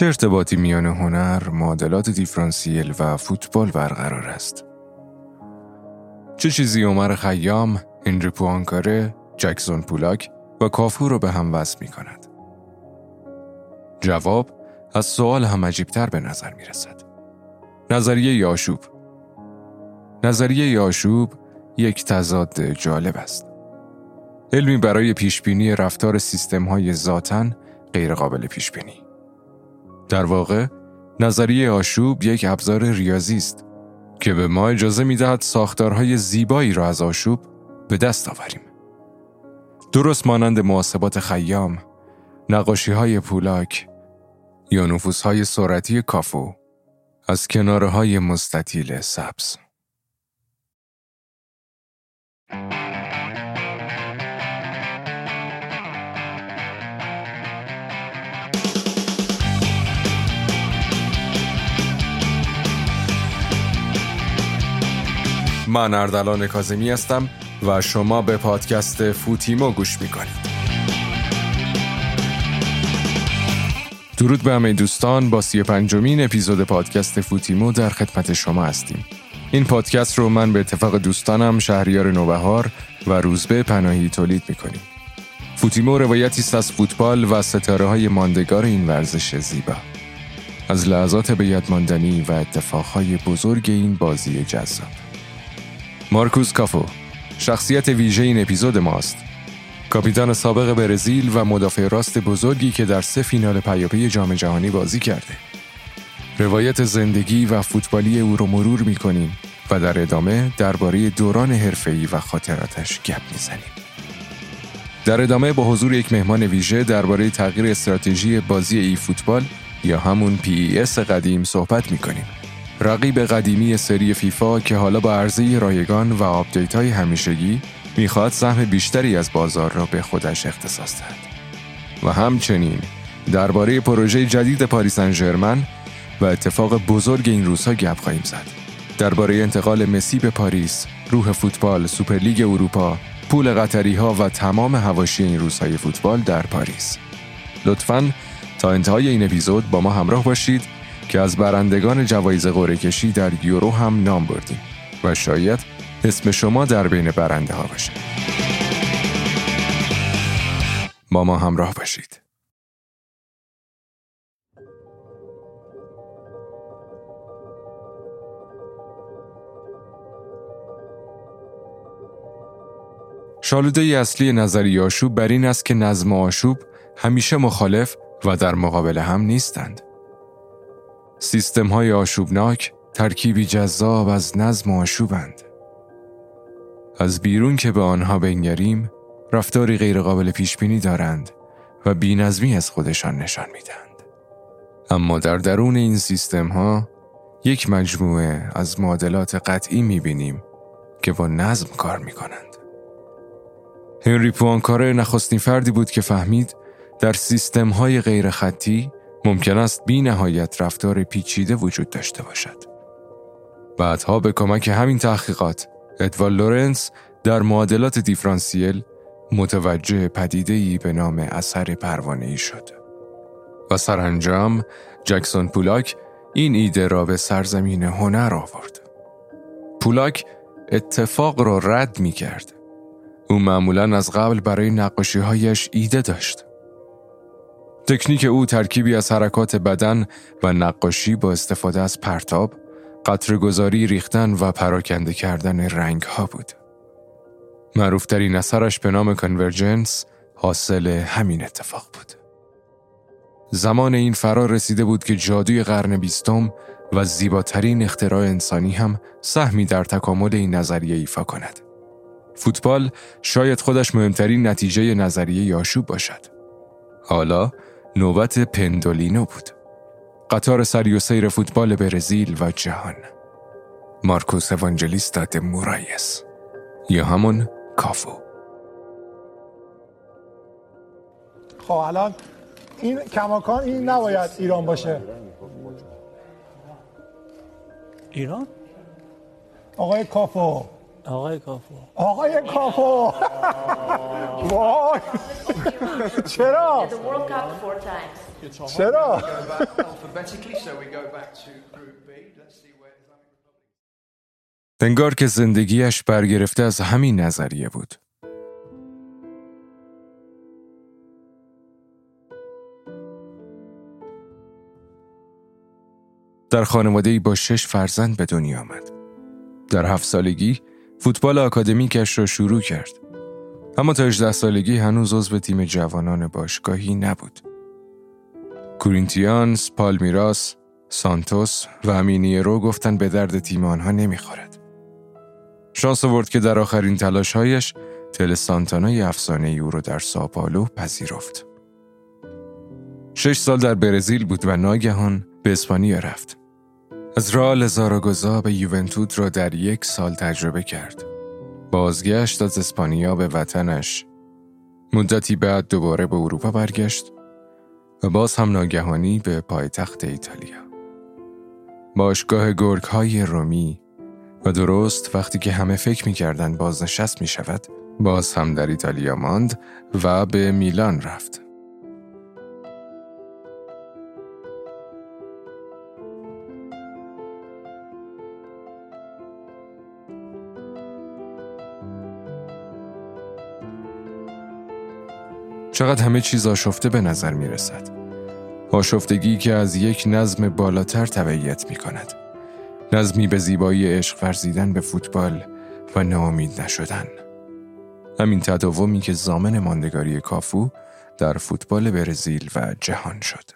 چه ارتباطی میان هنر، معادلات دیفرانسیل و فوتبال برقرار است؟ چه چیزی عمر خیام، هنری پوانکاره، جکسون پولاک و کافو را به هم وصل می کند؟ جواب از سوال هم عجیبتر به نظر می رسد. نظریه یاشوب نظریه یاشوب یک تضاد جالب است. علمی برای پیشبینی رفتار سیستم های ذاتن غیرقابل پیشبینی. در واقع نظریه آشوب یک ابزار ریاضی است که به ما اجازه می دهد ساختارهای زیبایی را از آشوب به دست آوریم. درست مانند محاسبات خیام، نقاشی های پولاک یا نفوس های سرعتی کافو از کناره های مستطیل سبز. من اردلان کازمی هستم و شما به پادکست فوتیمو گوش می‌کنید. درود به همه دوستان. با سی پنجمین اپیزود پادکست فوتیمو در خدمت شما هستیم. این پادکست رو من به اتفاق دوستانم شهریار نوبهار و روزبه پناهی تولید می‌کنیم. فوتیمو روایتی است از فوتبال و ستاره های ماندگار این ورزش زیبا. از لحظات به یاد ماندنی و اتفاقهای بزرگ این بازی جذاب. مارکوس کافو شخصیت ویژه این اپیزود ماست کاپیتان سابق برزیل و مدافع راست بزرگی که در سه فینال پیاپی جام جهانی بازی کرده روایت زندگی و فوتبالی او رو مرور می کنیم و در ادامه درباره دوران حرفه‌ای و خاطراتش گپ می‌زنیم. در ادامه با حضور یک مهمان ویژه درباره تغییر استراتژی بازی ای فوتبال یا همون PES قدیم صحبت می کنیم. رقیب قدیمی سری فیفا که حالا با عرضه رایگان و update های همیشگی می‌خواد سهم بیشتری از بازار را به خودش اختصاص دهد. و همچنین درباره پروژه جدید پاریس سن ژرمن و اتفاق بزرگ این روزها گپ خواهیم زد. درباره انتقال مسی به پاریس، روح فوتبال، سوپرلیگ اروپا، پول قطری ها و تمام حواشی این روزهای فوتبال در پاریس. لطفاً تا انتهای این اپیزود با ما همراه باشید که از برندگان جوایز قرعه کشی در یورو هم نام بردیم و شاید اسم شما در بین برنده ها باشه. با ما همراه باشید. شالوده اصلی نظری آشوب بر این است که نظم آشوب همیشه مخالف و در مقابل هم نیستند. سیستم های آشوبناک ترکیبی جذاب از نظم و آشوبند. از بیرون که به آنها بنگریم رفتاری غیرقابل پیش بینی دارند و بینظمی از خودشان نشان می‌دهند. اما در درون این سیستم ها یک مجموعه از معادلات قطعی می‌بینیم که با نظم کار می‌کنند. هنری پوانکاره نخستین فردی بود که فهمید در سیستم های غیر خطی ممکن است بی نهایت رفتار پیچیده وجود داشته باشد. بعدها به کمک همین تحقیقات ادوارد لورنتس در معادلات دیفرانسیل متوجه پدیده‌ای به نام اثر پروانه‌ای شد. و سرانجام جکسون پولاک این ایده را به سرزمین هنر آورد. پولاک اتفاق را رد می کرد. او معمولا از قبل برای نقاشی هایش ایده داشت. تکنیک او ترکیبی از حرکات بدن و نقاشی با استفاده از پرتاب، قطرگذاری ریختن و پراکنده کردن رنگ ها بود. معروفترین اثرش به نام کنورجنس حاصل همین اتفاق بود. زمان این فرا رسیده بود که جادوی قرن بیستم و زیباترین اختراع انسانی هم سهمی در تکامل این نظریه ایفا کند. فوتبال شاید خودش مهمترین نتیجه نظریه یاشوب باشد. حالا نوبت پندولینو بود. قطار سری و سیر فوتبال برزیل و جهان. مارکوس اوانجلیستا د مورایس یا همون کافو. خب الان این کماکان این نباید ایران باشه ایران؟ آقای کافو آقای کافو آقای کافو وای چرا؟ چرا؟ go back alphabetically, so we go back to Group B. Let's see where Islamic Republic. انگار که زندگیش برگرفته از همین نظریه بود. در خانواده با شش فرزند به دنیا آمد. در هفت سالگی فوتبال آکادمیکش را شروع کرد. اما تا 18 سالگی هنوز عضو تیم جوانان باشگاهی نبود. کورینتیانس، پالمیراس، سانتوس و امینی رو گفتن به درد تیم آنها نمی‌خورد. شانس آورد که در آخرین تلاشهایش تل سانتانای افسانه او را در ساپالو پذیرفت. شش سال در برزیل بود و ناگهان به اسپانیا رفت. از رال زاراگوزا به یوونتوت را در یک سال تجربه کرد. بازگشت از اسپانیا به وطنش. مدتی بعد دوباره به اروپا برگشت و باز هم ناگهانی به پایتخت ایتالیا. باشگاه گرگ های رومی و درست وقتی که همه فکر می کردن بازنشست می شود باز هم در ایتالیا ماند و به میلان رفت. چقدر همه چیز آشفته به نظر می رسد. آشفتگی که از یک نظم بالاتر تبعیت می کند. نظمی به زیبایی عشق ورزیدن به فوتبال و ناامید نشدن. همین تداومی که زامن ماندگاری کافو در فوتبال برزیل و جهان شد.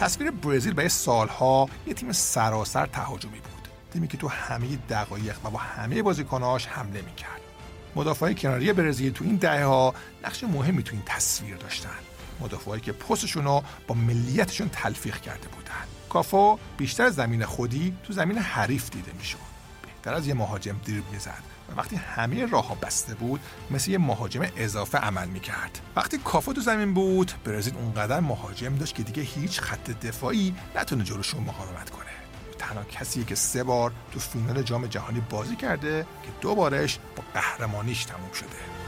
تصویر برزیل برای سالها یه تیم سراسر تهاجمی بود تیمی که تو همه دقایق و با همه بازیکناش حمله می‌کرد. مدافعای کناری برزیل تو این دهه ها نقش مهمی تو این تصویر داشتن. مدافعایی که پستشون رو با ملیتشون تلفیق کرده بودن. کافو بیشتر زمین خودی تو زمین حریف دیده می‌شد. بهتر از یه مهاجم دریبل می‌زد و وقتی همه راه ها بسته بود مثل یه مهاجم اضافه عمل می‌کرد. وقتی کافو تو زمین بود برزیل اونقدر مهاجم داشت که دیگه هیچ خط دفاعی نتونه جلوشون مقاومت کنه. تنها کسیه که سه بار تو فینال جام جهانی بازی کرده که دو بارش با قهرمانیش تموم شده.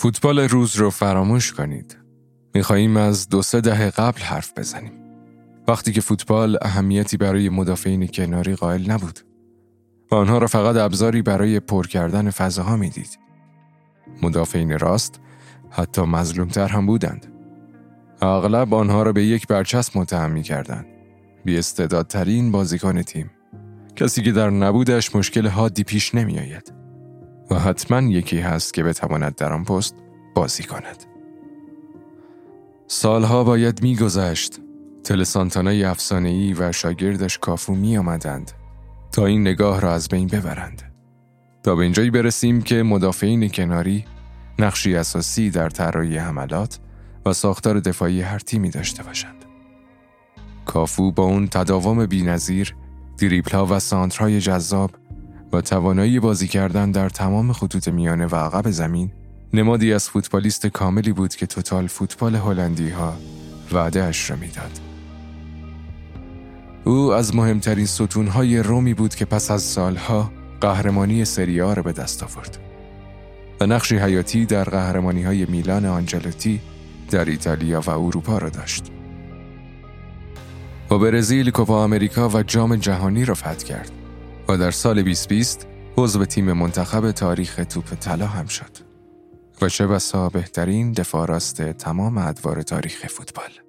فوتبال روز رو فراموش کنید. میخواییم از دو سه دهه قبل حرف بزنیم. وقتی که فوتبال اهمیتی برای مدافعین کناری قائل نبود و آنها را فقط ابزاری برای پر کردن فضاها می‌دید. مدافعین راست حتی مظلومتر هم بودند. اغلب آنها را به یک برچسب متهم می کردند. بی استعدادترین بازیکن تیم. کسی که در نبودش مشکل حادی پیش نمی آید. و حتما یکی هست که بتواند در آن پست بازی کند. سالها باید میگذشت تل سانتانای افسانه‌ای و شاگردش کافو می آمدند تا این نگاه را از بین ببرند. تا به اینجایی برسیم که مدافعین کناری نقشی اساسی در طراحی حملات و ساختار دفاعی هر تیمی داشته باشند. کافو با اون تداوم بینظیر، دریبلها و سانترهای جذاب و توانایی بازی کردن در تمام خطوط میانه و عقب زمین نمادی از فوتبالیست کاملی بود که توتال فوتبال هلندی ها وعده اش را می‌داد. او از مهمترین ستونهای رومی بود که پس از سالها قهرمانی سریا را به دست آورد و نقشی حیاتی در قهرمانی های میلان آنجلوتی در ایتالیا و اروپا را داشت. با برزیل کوپا آمریکا و جام جهانی را فتح کرد و در سال 2020 عضو تیم منتخب تاریخ توپ طلا هم شد و چه بسا بهترین دفاع راست تمام ادوار تاریخ فوتبال.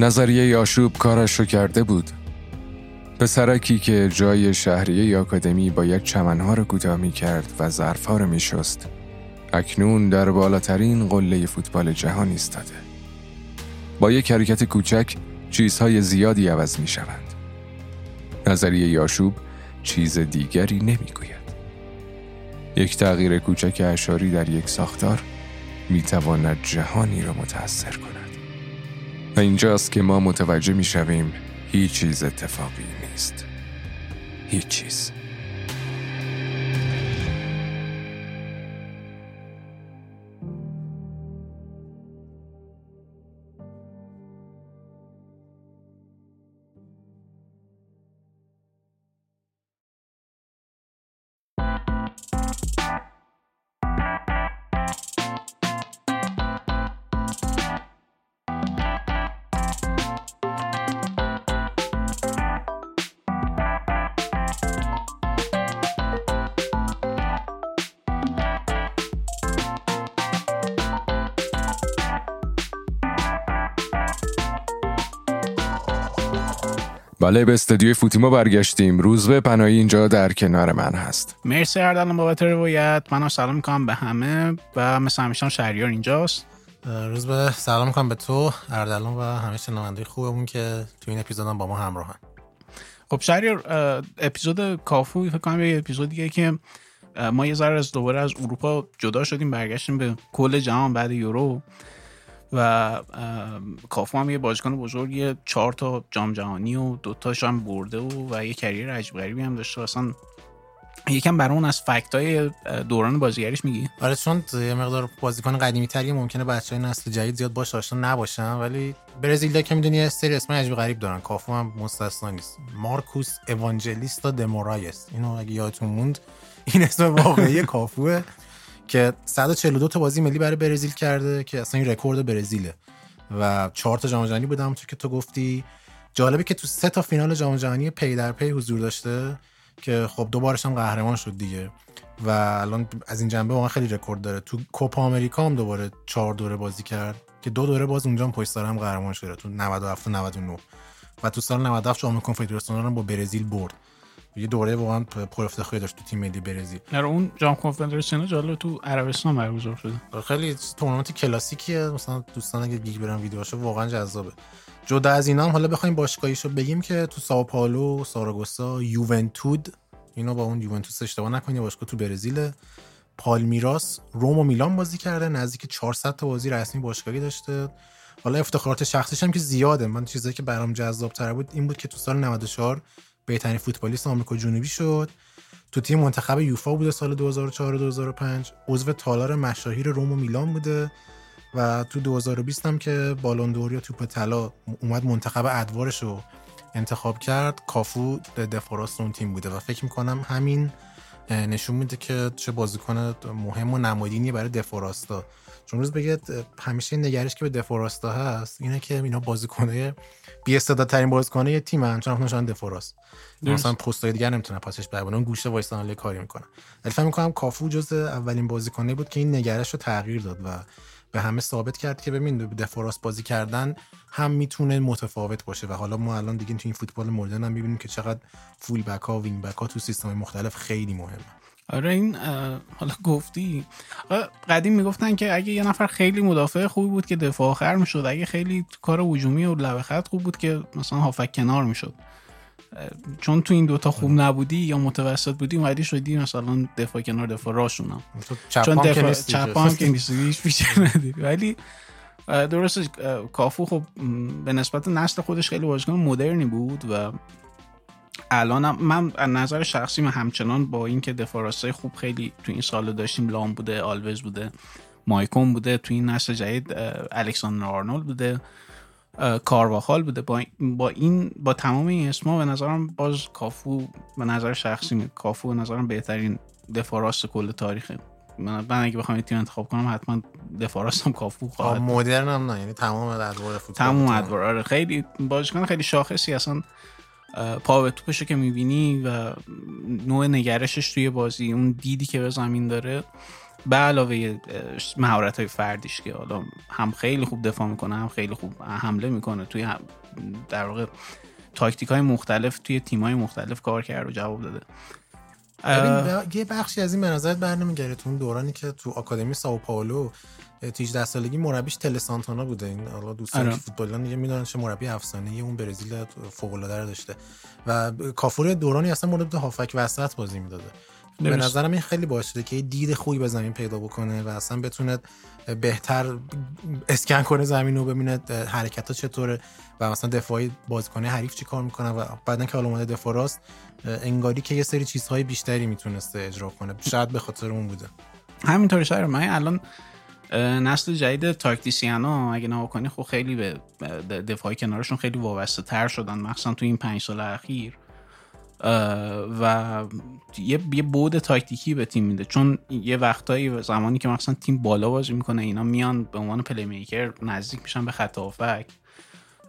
نظریه آشوب کارش رو کرده بود پسرکی که جای شهریه آکادمی باید چمنها رو کوتاه می کرد و ظرفها رو می شست. اکنون در بالاترین قله فوتبال جهان ایستاده. با یک حرکت کوچک چیزهای زیادی عوض می شوند. نظریه یاشوب چیز دیگری نمی گوید. یک تغییر کوچک اشاری در یک ساختار می تواند جهانی را متأثر کند. اینجاست که ما متوجه می شویم هیچ چیز اتفاقی نیست. هیچ چیز. بله به استودیوی فوتیما برگشتیم. روزبه پناهی اینجا در کنار من هست. مرسی اردلان بابت روایت. من سلام می‌کنم به همه و مثل همیشه شهریار اینجاست. روز به سلام می‌کنم به تو اردلان و همه شنونده خوبمون که تو این اپیزود با ما همراهن. خب شهریار اپیزود کافو فکر کنم یه اپیزود دیگه که ما یه ذره از دوباره از اروپا جدا شدیم برگشتیم به کل جهان بعد یورو. و کافو هم یه بازیکن بزرگی چهار تا جام جهانی و دوتاش هم برده و و یه کریر عجیب غریبی هم داشته. اصلا یکم برای از فکت های دوران بازیگریش میگی؟ آره چون یه مقدار بازیکن قدیمی تری ممکنه بچه های نسل جدید زیاد باش آشنا نباشن ولی برزیل که می‌دونی سری اسم عجیب غریب دارن. کافو هم مستثنا نیست. مارکوس اوانجلیستا دمورایس. اینو اگه یادتون موند این اسم واقعی کافوه. که 142 تا بازی ملی برای برزیل کرده که اصلا این رکورد برزیله. و چهار تا جام جهانی بوده همونطور که تو گفتی. جالبه که تو سه تا فینال جام جهانی پی در پی حضور داشته که خب دوبارش هم قهرمان شد دیگه. و الان از این جنبه واقعا خیلی رکورد داره. تو کوپا آمریکا هم دوباره چهار دوره بازی کرد که دو دوره باز اونجا هم پشت هم قهرمان شده. تو 97 و 99 و تو سال 97 جام کنفدراسیون هم با برزیل برد. یه دوره واقعا پر افتخاری داشت تو تیم ملی برزیل. در اون جام کنفدراسیون جالب تو عربستان برگزار شده. خیلی تورنمنت کلاسیکیه. مثلا دوستان اگه گیگ برن ویدیوهاشو واقعا جذابه. جدا از اینا هم حالا بخوایم باشگاهیشو بگیم که تو ساو پائولو ساراگوسا یوونتود اینو با اون یوونتوس اشتباه نکنید باشگاه تو برزیل. پالمیراس روم و میلان بازی کرده نزدیک 400 تا بازی رسمی باشگاهی داشته. حالا افتخارات شخصیش هم که زیاده. من چیزایی که برام جذاب تر بود این بود که تو سال 94 بهترین فوتبالیست آمریکا جنوبی شد. تو تیم منتخب یوفا بوده سال 2004 2005 عضو تالار مشاهیر روم و میلان بوده. و تو 2020 هم که بالون یا توپ طلا اومد منتخب ادوارش رو انتخاب کرد کافو دفاراست اون تیم بوده. و فکر می‌کنم همین نشون میده که چه بازیکن مهم و نمادینی برای دفاراستا روز بگید همیشه نگرش که به دفاراستا هست اینه که اینا بازیکنه بی استعدادترین بازیکنای تیمن چون میشن دفاع راست مثلا پستای دیگر نمی‌تونه پاسش برابر اون گوشه وایسان کاری می‌کنه ولی فکر می‌کنم کافو جز اولین بازیکنه بود که این نگرش رو تغییر داد و به همه ثابت کرد که ببین دفاع راست بازی کردن هم می‌تونه متفاوت باشه. و حالا ما الان دیگه تو این فوتبال مدرن هم می‌بینیم که چقدر full back ها wing back ها تو سیستم مختلف خیلی مهمه. آره این حالا گفتی. قدیم می‌گفتن که اگه یه نفر خیلی مدافع خوبی بود که دفاع آخر می‌شد اگه خیلی کار هجومی و لبه خط خوب بود که مثلا هافبک کنار می‌شد. چون تو این دوتا خوب نبودی یا متوسط بودی اومدی شدی مثلا دفاع کنار دفاع راست اونم چون دفاع چپ هم که نیستی feature نداری. ولی درست کافو خب به نسبت نسل خودش خیلی بازیکن مدرنی بود و الان من از نظر شخصی من همچنان با اینکه دفاع خوب خیلی تو این سال داشتیم لام بوده آلوز بوده مایکون بوده تو این نسل جدید الکساندر آرنولد بوده کارواخال بوده. با, با این با تمام این اسما به نظرم باز کافو به نظر شخصی می کافو به نظرم بهترین دفاع راست کل تاریخه. من, من اگه بخوام تیم انتخاب کنم حتما دفاع راستم کافو خواهد مدرن هم نه یعنی تمام ادوار فوتبال تمام ادوار. آره خیلی بازیکن خیلی شاخصی اصلا پا به توپشو که می‌بینی و نوع نگرشش توی بازی اون دیدی که به زمین داره. به علاوه مهارت های فردیش که حالا هم خیلی خوب دفاع می‌کنه هم خیلی خوب حمله می‌کنه توی هم در واقع تاکتیک های مختلف توی تیم های مختلف کار کرد و جواب داده. ب- یه بخشی از این به نظرت برنمیگره تو اون دورانی که تو آکادمی ساو پائولو تو 18 سالگی مربیش تل سانتانا بوده. این حالا دوستان آره. که فوتبالیان دیگه می‌دونن چه مربی افسانه اون برزیل فوق العاده رو داشته. و ب- کافور دورانی اصلا مورد هافک وسط بازی می‌داده. به. نظرم این خیلی باعث شده که دید خوبی به زمین پیدا بکنه و اصلا بتونه بهتر اسکن کنه زمین رو ببینه حرکت ها چطوره و مثلا دفاعی بازیکن حریف چی کار می‌کنه و بعدا که حالا اومده دفاع راست انگاری که یه سری چیزهای بیشتری می‌تونسته اجرا کنه. شاید به خاطر اون بوده. همینطور شاید. من الان نسل جدید تاکتیسیان ها اگه نگاه کنی خب خیلی به دفاعی کنارشون خیلی وابسته تر شدن مخصوصا تو این پنج سال اخیر. و یه یه بعد تاکتیکی به تیم میده. چون یه وقتایی زمانی که مثلا تیم بالا بازی می‌کنه اینا میان به عنوان playmaker نزدیک میشن به خط هافبک.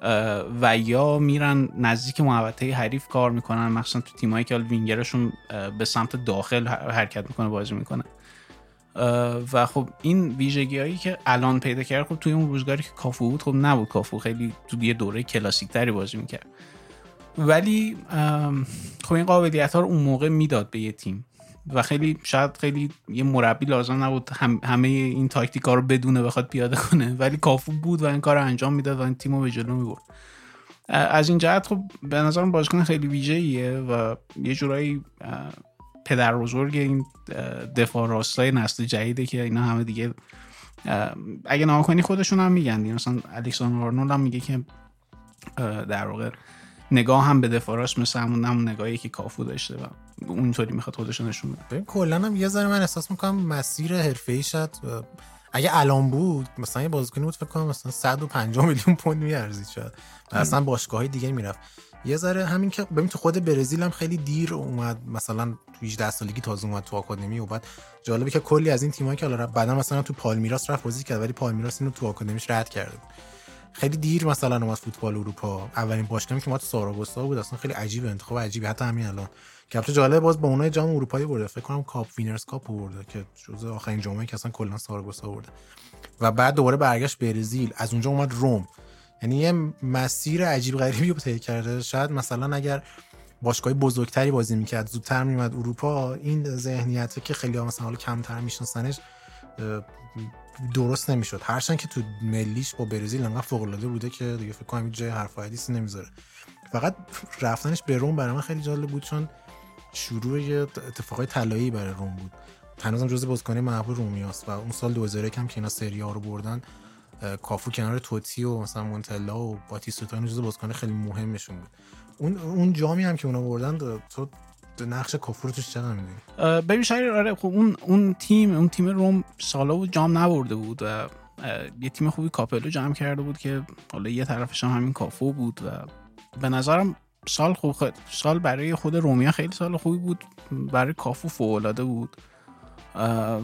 اه، و یا میرن نزدیک محوطه حریف کار می‌کنن. مخصوصا تو تیمایی که وینگرشون به سمت داخل حرکت می‌کنه بازی می‌کنه. و خب این ویژگی هایی که الان پیدا کرد خب توی اون روزگاری که کافو بود خب نبود کافو. خیلی تو یه دوره کلاسیک تری بازی می‌کرد. ولی خب این قابلیت ها رو اون موقع می‌داد به یه تیم. و خیلی شاید خیلی یه مربی لازم نبود هم همه این تاکتیک ها رو بدونه بخواد پیاده کنه. ولی کافو بود و این کار رو انجام می‌داد و این تیم رو به جلو می‌برد. از این جهت خب به نظرم بازیکن خیلی ویژه‌ایه و یه جورایی پدر بزرگ این دفاع راستای نسل جدیده که اینا همه دیگه اگه نها کنی خودشون هم میگن دیگه. مثلا الکساندر آرنولد هم میگه که در واقع نگاه هم به دفاع راست مثل همون همون نگاهی که کافو داشته و اونطوری می‌خواد خودشون نشون بده کلا هم یه ذره من احساس می‌کنم مسیر حرفه‌ای شد اگه الان بود مثلا یه بازیکنی بود فکر کنم مثلا 150 میلیون پوند میارزید شاید. و اصلا باشگاه‌های دیگه می‌رفت. یه ذره همین که ببین تو خود برزیل هم خیلی دیر اومد مثلا تو 18 سالگی تازه اومد تو آکادمی و بعد جالبه که کلی از این تیمایی که حالا بعدا مثلا تو پالمیراس رفت بازی کرد ولی پالمیراس اینو تو آکادمیش رد کرده بود. خیلی دیر مثلا اومد فوتبال اروپا. اولین باشگاهی که اومد ساراگوسا بود. اصلا خیلی عجیبه انتخاب عجیبی حتی همین الان. که البته جالبه باز با اونا یه جام اروپایی برده. فکر کنم Cup Winners' Cup برده که جزء آخرین جامایی که اصلا کلا ساراگوسا برده. و بعد دوباره برگشت برزیل. از اونجا اومد روم. یعنی یه مسیر عجیب غریبی رو طی کرده. شاید مثلا اگر باشگاهی بزرگتری بازی می‌کرد زودتر میومد اروپا این ذهنیته که خیلی مثلا حالا کمتر میشناسنش درست نمی‌شد. هرچند که تو ملیش با برزیل انقدر فوق العاده بوده که دیگه فکر کنم جای حرف حدیثی نمی‌ذاره. فقط رفتنش به روم برای من خیلی جالب بود چون شروع یه اتفاقای طلایی برای روم بود. هنوزم جزء بازیکن‌های محبوب رومیاست و اون سال 2001 هم که اینا سری آ رو بردن کافو کنار توتی و مثلا مونتلا و باتیستوتا اینا جزء بازیکن خیلی مهمشون بود. اون اون جامی هم که اونا بردن تو نقش کافو رو توش چقدر می‌دونی؟ ببین شاید آره خب اون اون تیم اون تیم روم سالا بود جام نبرده بود و یه تیم خوبی کاپلو جمع کرده بود که حالا یه طرفش هم همین کافو بود و به نظرم سال خوب سال برای خود رومیا خیلی سال خوبی بود برای کافو فوق بود.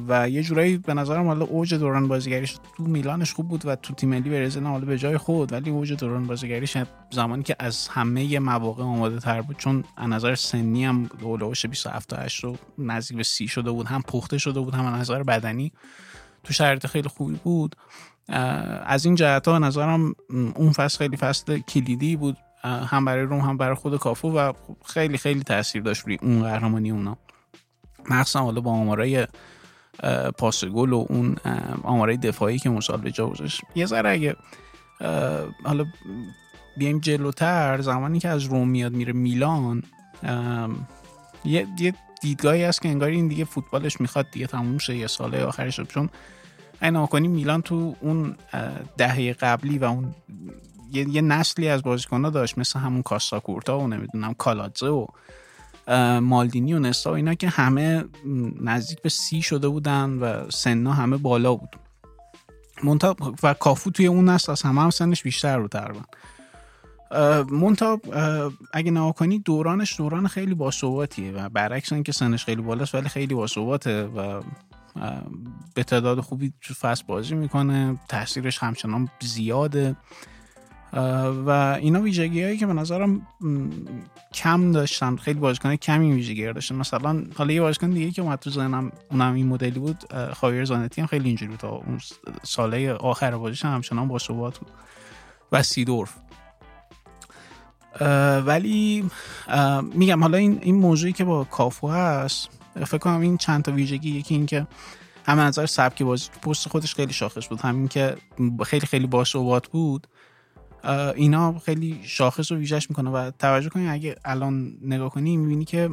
و یه جورایی به نظرم حالا اوج دوران بازیگریش تو میلانش خوب بود و تو تیم ملی برزیل حالا به جای خود ولی اوج دوران بازیگریش زمانی که از همه مواقع آماده تر بود چون از نظر سنی هم اولوش 27 تا 8 رو نزدیک به 30 شده بود هم پخته شده بود هم از نظر بدنی تو شرایط خیلی خوبی بود. از این جهت ها نظرم اون فصل خیلی فصل کلیدی بود هم برای روم هم برای خود کافو و خیلی خیلی تاثیر داشت روی اون قهرمانی اونا. مخصوصا حالا با آمارای پاس گل و اون آمارای دفاعی که مسال به جا گذاشت یه ذره اگه حالا بیایم جلوتر زمانی که از روم میاد میره میلان یه, یه دیدگاهی هست که انگار این دیگه فوتبالش می‌خواد دیگه تموم شه یه ساله آخرش چون این کنی میلان تو اون دهه قبلی و اون یه, نسلی از بازیکن‌ها داشت مثل همون کاستا کورتا و نمی‌دونم کالاتزه و مالدینی و نستا و اینا که همه نزدیک به سی شده بودن و سنا همه بالا بود. منتها و کافو توی اون نسل از همه هم سنش بیشتر بود تقریبا. مونتا اگه نگاه کنی دورانش دوران خیلی باثباتیه و برعکس اینکه سنش خیلی بالاست ولی خیلی باثباته و به تعداد خوبی فصل بازی می‌کنه تاثیرش همچنان زیاده. و اینا ویژگی هایی که به نظرم کم داشتن خیلی بازیکن کمی ویژگی داشتن. مثلا حالا یه بازیکن دیگه که اومد تو ذهنم اونم این مدلی بود خاویر زانتی هم خیلی اینجوری بود تا اون ساله آخر بازیش هم همچنان با ثبات بود و سیدورف. ولی میگم حالا این این موضوعی که با کافو هست فکر کنم این چند تا ویژگی یکی این که هم نظر سبک بازی پست خودش خیلی شاخص بود. همین که خیلی خیلی باثبات بود. اینا خیلی شاخص رو ویژش می‌کنه و توجه کنید اگه الان نگاه کنی می‌بینی که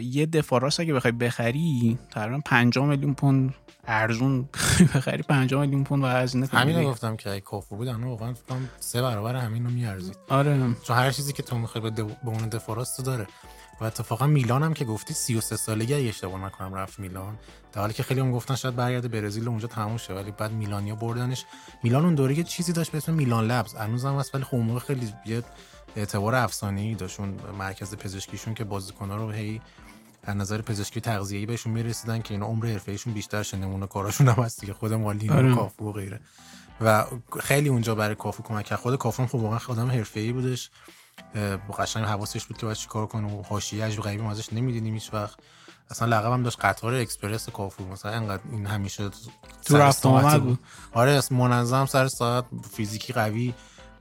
یه دفاع راست اگه بخوای بخری تقریبا 5 میلیون پوند ارزون بخری 5 میلیون پوند و هزینه کنی. همین گفتم که اگه کافو بود الان واقعا سه برابر همین رو میارزید. آره. چون هر چیزی که تو می‌خوای به, دو... به اون دفاع راست داره. و اتفاقا میلان هم که گفتی 33 سالگی اگه اشتباه نکنم رفت میلان. در حالی که خیلی هم گفتن شاید برگرده برزیل اونجا تموم شه ولی بعد میلانیا بردنش. میلان اون دوره یه چیزی داشت به اسم میلان لبز. هنوزم هست ولی خب خیلی یه اعتبار افسانه‌ای داشت. اون مرکز پزشکیشون که بازیکن‌ها رو هی از نظر پزشکی تغذیه‌ای بهشون می‌رسیدن که اینا عمر حرفه‌ایشون بیشتر شه نمونه کاراشون هم هست دیگه. خود مالدینی آره. و کافو و غیره. و خیلی اونجا برای کافو کمک کرد. خود کافو خب واقعا آدم حرفه‌ای بودش. قشنگ حواسش بود که باید چیکار کنه و حاشیه عجیب غریبی ما ازش نمی‌دیدیم هیچ وقت. اصلا لقب هم داشت قطار اکسپرس کافو مثلا انقدر این همیشه تو رفت آمد بود. آره منظم سر ساعت فیزیکی قوی.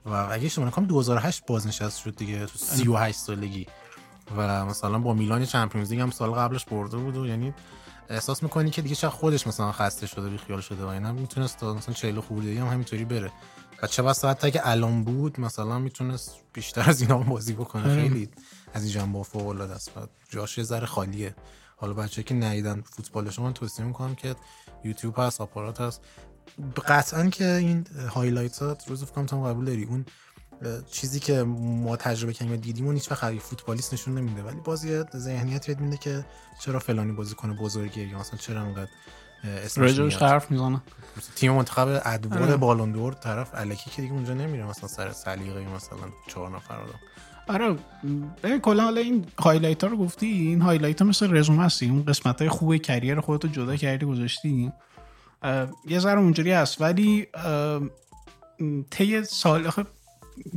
و اگه اشتباه نکنم 2008 بازنشست شد دیگه تو 38 سالگی. و مثلا با میلان Champions League هم سال قبلش برده بود و یعنی احساس می‌کنی که دیگه شاید خودش مثلا خسته شده بی خیال شده و اینا. می‌تونست مثلا 40 خورده هم همینطوری بره. و چه بسا حتی اگه الان بود مثلا می‌تونست بیشتر از اینا بازی بکنه. خیلی از این جنبه فوق العاده است. و جاش یه ذره خالیه. حالا بچه که ندیدن فوتبالش من توصیه می‌کنم که یوتیوب هست آپارات هست. قطعا که این highlight ها روز فکر کنم تو قبول داری. اون چیزی که ما تجربه کردیم و دیدیم اون هیچ وقت فوتبالیست نشون نمیده. ولی باز یه ذهنیت بهت میده که چرا فلانی بازیکن بزرگیه یا مثلا چرا انقدر اسمش. حرف می‌زنه. تیم منتخب ادوار آره. Ballon d'Or طرف الکی که دیگه اونجا نمیره مثلا سر سلیقه مثلا چهار نفر آدم آره ببین کلا حالا این highlight ها رو گفتی این highlight ها مثل رزومه هستی. اون قسمت های خوب career خودتو جدا کردی گذاشتی. یه ذره اونجوری هست. ولی طی سال آخه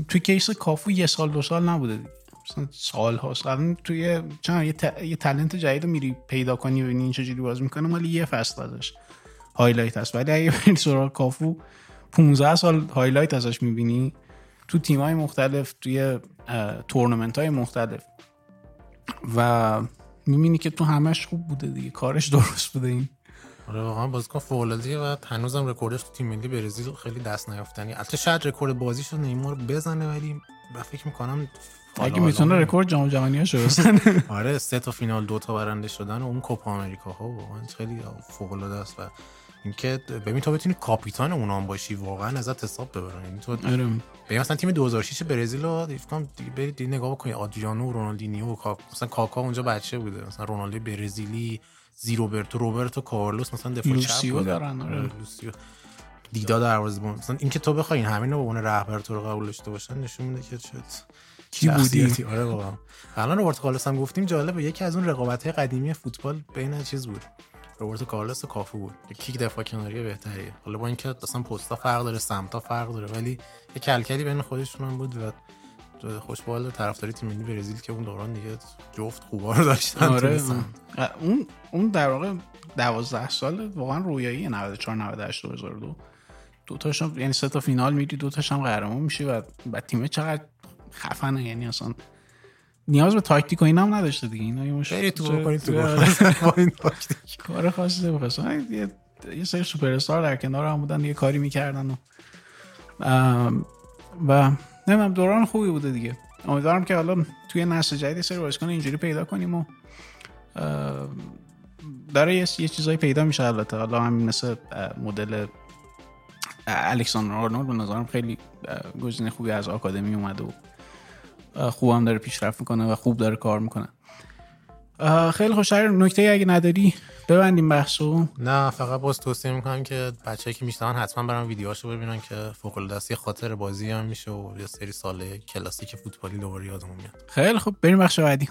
توی case کافو یه سال دو سال نبوده دیگه. سال هاست الان توی چند یه, ت... یه talent جدید رو میری پیدا کنی و ببینی این چجوری بازی می‌کنه حالا یه فصل ازش. highlight هست ولی اگه بری سراغ کافو 15 سال highlight ازش می‌بینی. تو تیمای مختلف توی تورنمنت های مختلف. و می‌بینی که تو همش خوب بوده دیگه. کارش درست بوده این. آره واقعا بازیکن فوق العاده و هنوزم رکوردش تو تیم ملی برزیل خیلی دست نیافتنی. البته شاید رکورد بازیش نیمار بزنه ولی من فکر می‌کنم اگه می‌تونه رکورد جام جهانی بزنه آره سه تا فینال دو تا برنده شدن و اون کوپا آمریکا. ها واقعا خیلی فوق العاده است و اینکه ببین تو بتونی کاپیتان اونا هم باشی واقعا ازت حساب ببرن. تو آره. ببین مثلا تیم 2006 برزیل رو فکر برید نگاه بکنید آدریانو و رونالدینیو و کاک مثلا کاکا اونجا بچه بوده. مثلا رونالدو برزیلی زی روبرتو کارلوس مثلا دفاع چپ. دارن، آره. لوسیو. دیدا دروازه‌بان. مثلا اینکه تو بخوای همین رو به عنوان رهبر تو رو قبول داشته باشن نشون میده که چه کی بودی؟ آره واقعا الان روبرتو کارلوس هم گفتیم جالبه یکی از اون رقابت قدیمی فوتبال بین چیز بود. روبرتو کارلوس و کافو بود. که کی دفاع کناری بهتریه. حالا با اینکه اصلا پستا فرق داره سمتا فرق داره ولی یه کلکلی بین خودشون هم بود و خوش به حال طرفدارای تیم ملی برزیل که اون دوران دیگه جفت خوبا رو داشتن آره. اون اون در واقع 12 سال واقعا رویایی 94 98 2002 دو تاشم یعنی سه تا فینال میری دو تاشم قهرمان میشی و بعد تیم چقدر خفنه یعنی اصلا نیاز به تاکتیک و اینا هم نداشته دیگه. اینا یه تو بکنید تو تاکتیک. کار خاصی نمی‌خواست یه یه سری سوپر استار در کنار هم بودن یه کاری می‌کردن و و نمی‌دونم دوران خوبی بوده دیگه. امیدوارم که حالا توی نسل جدید سری بازیکن اینجوری پیدا کنیم و داره یه یه چیزایی پیدا میشه البته. حالا همین مثل مدل الکساندر آرنولد به نظرم خیلی گزینه خوبی از آکادمی اومده و خوبم داره پیشرفت می‌کنه و خوب داره کار می‌کنه. خیلی خوش. نکته اگه نداری ببندیم بحثو. نه فقط باز توصیه می‌کنم که بچه‌ای که میشنون حتما برام ویدیوهاشو ببینن که فوق العاده خاطر بازی هم میشه و یه سری سال کلاسیک فوتبالی دوباره یادمون میاد. خیلی خوب. بریم بخش بعدی.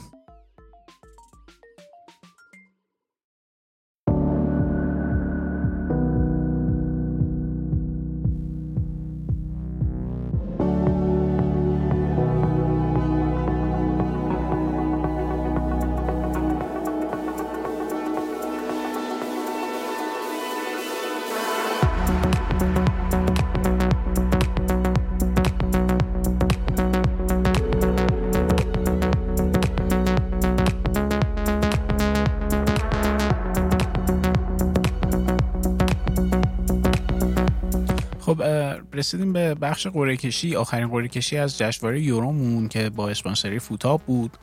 بخش قرعه کشی آخرین قرعه کشی از جشنواره یورومون که با اسپانسری فوتاب بود.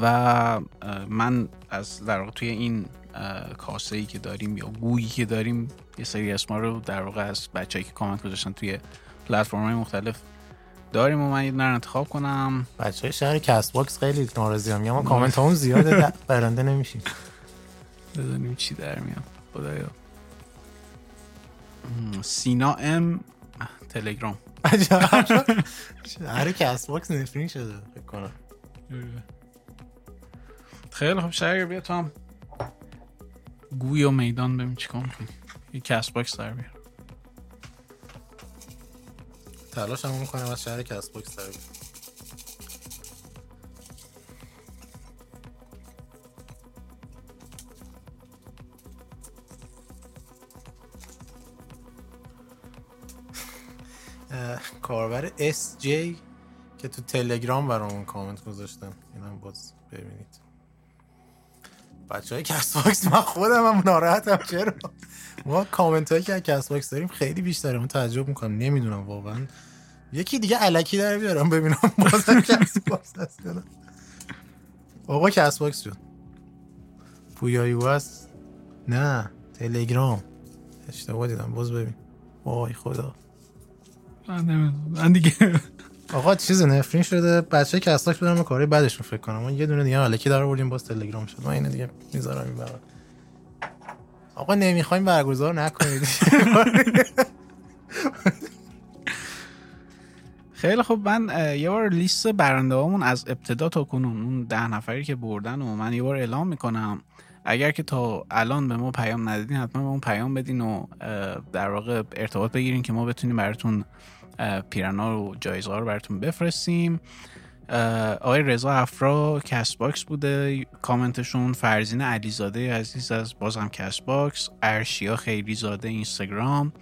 و من از در واقع توی این کاسه ای که داریم یا گویی که داریم یه سری اسما رو در واقع از بچه‌ای که کامنت گذاشتن توی پلتفرم های مختلف داریم و من یه انتخاب کنم. بچه های شهر Castbox خیلی ناراضی هم ما کامنت همون زیاده برنده نمیشیم. بزنیم چی در میاد. خدایا. سینا ام تلگرام. شهر Castbox نفرین شده فکر کنم. خیلی خب شهر بیا تو هم گوی و میدان ببین چیکار می‌کنی. یه Castbox در بیار. تلاش هم می‌کنم از شهر Castbox در بیار کاربر SJ که تو تلگرام برامون کامنت گذاشتن اینم باز ببینید. بچه های Castbox من خودم هم ناراحتم. چرا؟ ما کامنت هایی که Castbox داریم خیلی بیشتره. من تعجب می‌کنم. نمی‌دونم واقعا. یکی دیگه الکی در بیارم ببینم باز Castbox هست آقا Castbox شد پویایی هست نه تلگرام. اشتباه دیدم. باز ببین. وای خدا. من دیگه آقا چیز نفرین شده. بچه که اساک بدن کاری بعدشون فکر کنم. من یه دونه دیگه الکی داره بردیم باز تلگرام شد. من اینو دیگه می‌ذارم این برای آقا نمی‌خوایم برگزار نکنید. خیلی خب من یه بار لیست برنده هامون از ابتدا تا کنون اون ده نفری که بردن و من یه بار اعلام می‌کنم. اگر که تا الان به ما پیام ندادین حتما به اون پیام بدین و در واقع ارتباط بگیرین که ما بتونیم براتون پیرهنا رو جایزه رو براتون بفرستیم. آقای رضا افرا Castbox بوده. کامنتشون فرزین علیزاده عزیز از بازم Castbox. ارشیا خلیلی زاده اینستاگرام.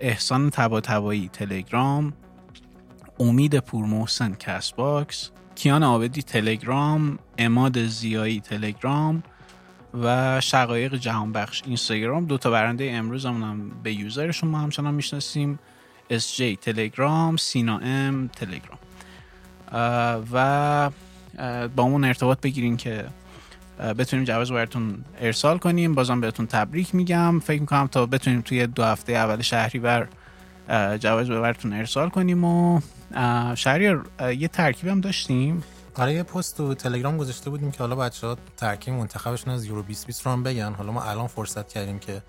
احسان طباطبایی تلگرام. امید پورمحسن Castbox. کیان عابدی تلگرام. عماد ضیایی تلگرام. و شقایق جهان بخش اینستاگرام. دو تا برنده امروز هم به یوزرشون ما همچنان می‌شناسیم. SJ تلگرام سینا ام تلگرام و با اون ارتباط بگیرین که بتونیم جواز براتون ارسال کنیم. بازم بهتون تبریک میگم. فکر می‌کنم تا بتونیم توی دو هفته اول شهری بر جواز براتون ارسال کنیم و شهری یه ترکیب هم داشتیم؟ آره یه پست تو تلگرام گذاشته بودیم که حالا بچه ها ترکیب منتخبشون از یورو 2020 رو هم بگن. حالا ما الان فرصت کردیم که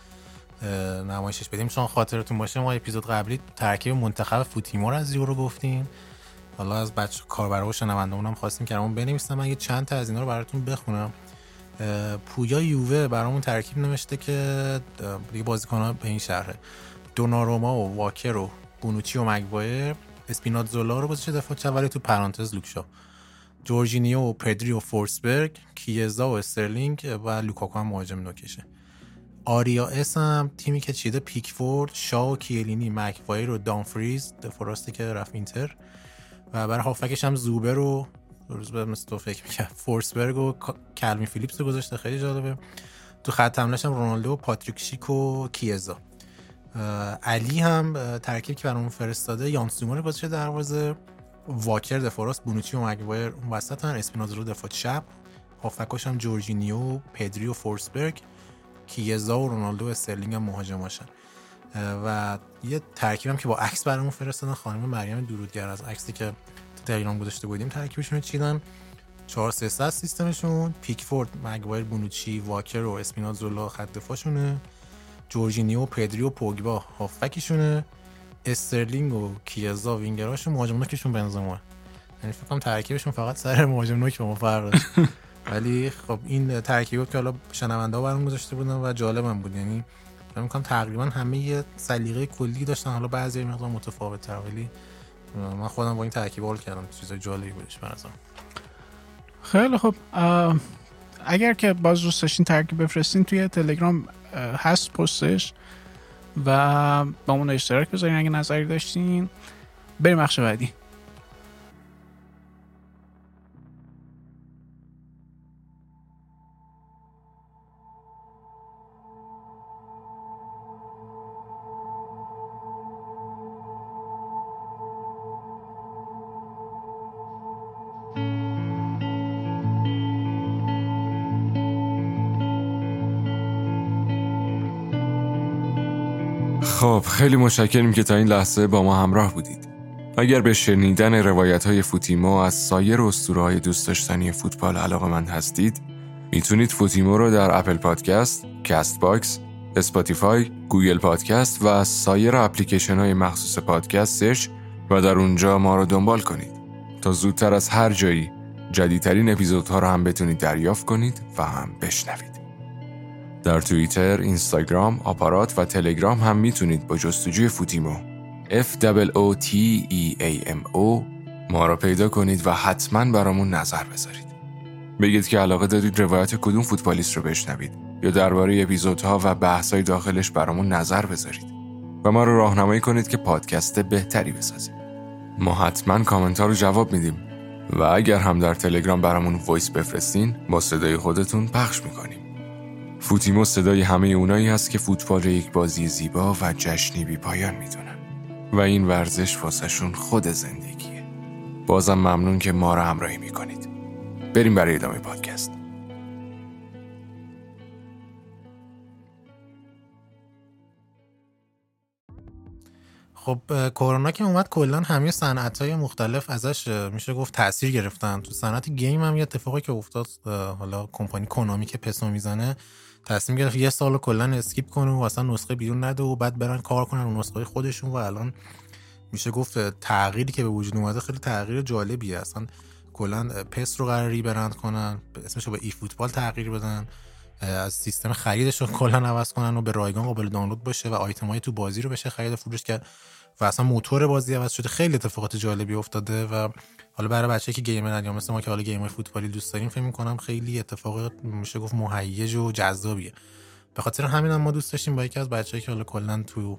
نمایشش بدیم. چون خاطرتون باشه ما اپیزود قبلی ترکیب منتخب فوتیمور از یورو گفتیم. حالا از بچه کاربرا و شنوندهمون هم خواستیم که اون بنویسم من یه چند تا از اینا رو براتون بخونم. پویا یووه برامون ترکیب نوشته که دیگه بازیکن‌ها به این شهره دوناروما و واکر و بونوچی و مگوایر اسپیناتزولا رو بازیش دفاع چپ ولی تو پرانتز لوکشا جورجینیو و پدری و فورسبرگ کیزا و استرلینگ و لوکاکو هم مهاجم نوکشه. آریا اس هم تیمی که چیده پیکفورد شا و کیلینی مکوایر و دانفریز دفراستی که رفت اینتر. و برای هافکش هم زوبر و روز به مثل تو فکر می‌کرد. فورسبرگ و کلمی فیلیپس رو گذاشته. خیلی جالبه. تو خط حملش هم رونالدو پاتریک شیک و کیزا. علی هم ترکیب که برامون فرستاده یان سومر رو گذاشته دروازه. واکر دفاع راست بونوچی و مگوایر اون وسط هم اسپینازولو دفاع چپ هافکاش هم جورجینیو پدری و فورسبرگ. کیزا و رونالدو و استرلینگ هم مهاجماشن و یه ترکیبم که با عکس برامون فرستادن خانم مریم درودگر. از عکسی که تو تلگرام گذاشته بودیم ترکیبشون رو چیدن. 4 3 سیستمشون. پیکفورد مگوایر بونوچی واکر و اسپینازولا خط دفاعشونه. جورجینیو پدری و پوگبا هافبکشونه استرلینگ و کیزا وینگراشون مهاجم نوکشون بنزما یعنی فکر کنم ترکیبشون فقط سر مهاجم نوک با ما فرق ولی خب این ترکیبات که حالا شنونده ها برام گذاشته بودن و جالبم بود. یعنی فکر می‌کنم تقریبا همه یه سلیقه کلی داشتن. حالا بعضی مقدار متفاوت تر ولی من خودم با این ترکیب حال کردم. چیزای جالبی بودش برام خیلی خب اگر که باز دوست داشتین ترکیب بفرستین توی تلگرام هست پستش و با اون اشتراک بذارین. اگه نظری داشتین بریم بخش بعدی. خب خیلی متشکریم که تا این لحظه با ما همراه بودید اگر به شنیدن روایت های فوتیمو از سایر اسطوره های دوست داشتنی فوتبال علاقه مند هستید می‌تونید فوتیمو رو در اپل پادکست، کست باکس، اسپاتیفای، گوگل پادکست و سایر اپلیکیشن های مخصوص پادکست و در اونجا ما رو دنبال کنید تا زودتر از هر جایی جدیدترین اپیزودها رو هم بتونید دریافت کنید و هم بشنوید. در توییتر، اینستاگرام، آپارات و تلگرام هم می‌تونید با جستجوی فوتیمو F O T E A M O ما را پیدا کنید و حتما برامون نظر بذارید. بگید که علاقه دارید روایت کدوم فوتبالیست رو بشنوید یا درباره اپیزودها و بحث‌های داخلش برامون نظر بذارید و ما رو راهنمایی کنید که پادکست بهتری بسازیم. ما حتما کامنت ها رو جواب میدیم و اگر هم در تلگرام برامون voice بفرستین با صدای خودتون پخش می‌کنیم. فوتیمو صدای همه اونایی هست که فوتبال یک بازی زیبا و جشنی بی پایان می‌دونن و این ورزش واسهشون خود زندگیه. بازم ممنون که ما رو همراهی می‌کنید. بریم برای ادامه پادکست. خب کرونا که اومد کلا همه صنعت های مختلف ازش میشه گفت تاثیر گرفتن تو صنعت گیم هم یه اتفاقی که افتاد حالا کمپانی کنامی که PES و می‌زنه تصمیم گرفت یه سال کلا skip کنه و اصلا نسخه بیرون نده و بعد برن کار کنن و نسخه خودشون و الان میشه گفت تغییری که به وجود اومده خیلی تغییر جالبیه. اصلا کلا PES رو قرار rebrand کنن اسمش رو به eFootball تغییر بدن از سیستم خریدش رو کلا عوض کنن و به رایگان قابل دانلود باشه و آیتم تو بازی رو بشه خرید فروش کرد و اصلا موتور بازی عوض شده. خیلی اتفاقات جالبی افتاده و حالا برای بچه که gamer یا مثل ما که حالا game فوتبالی دوست داریم فکر می‌کنم خیلی اتفاق میشه گفت مهیج و جذابیه. به خاطر همین هم ما دوست داشتیم با یکی از بچه‌ای که حالا کلا تو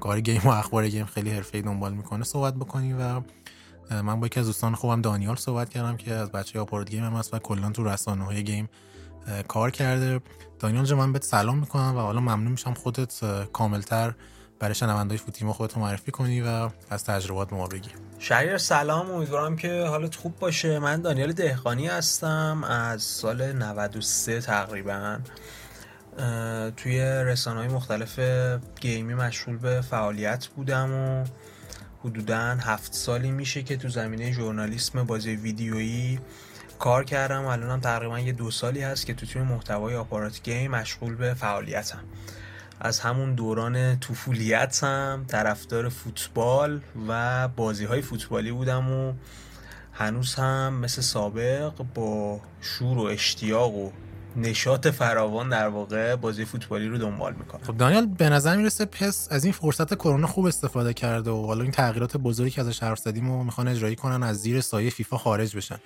کار game و اخبار game خیلی حرفه‌ای دنبال می‌کنه صحبت بکنیم و من با یکی از دوستان خوبم دانیال صحبت کردم که از بچه آپارت گیم هم هست و کلا تو رسانه های game کار کرده. دانیال جان من بهت سلام می‌کنم و حالا ممنون میشم خودت کاملتر برای شنوندهای فوتیمو خودت معرفی کنی و از تجربات ما بگی. شهریار سلام امیدوارم که حالت خوب باشه. من دانیال دهقانی هستم از سال 93 تقریبا. توی رسانه های مختلف گیمی مشغول به فعالیت بودم و حدودا هفت سالی میشه که تو زمینه ژورنالیسم بازی ویدیویی کار کردم. الانم تقریبا یه دو سالی هست که تو تیم محتوای آپارات گیم مشغول به فعالیتم. از همون دوران طفولیتم طرفدار فوتبال و بازی های فوتبالی بودم و هنوز هم مثل سابق با شور و اشتیاق و نشاط فراوان در واقع بازی فوتبالی رو دنبال می‌کنه خب دانیال به نظر می‌رسه PES از این فرصت کرونا خوب استفاده کرده و حالا این تغییرات بزرگی که ازش حرف زدیم و می‌خوان اجرایی کنن از زیر سایه فیفا خارج بشن.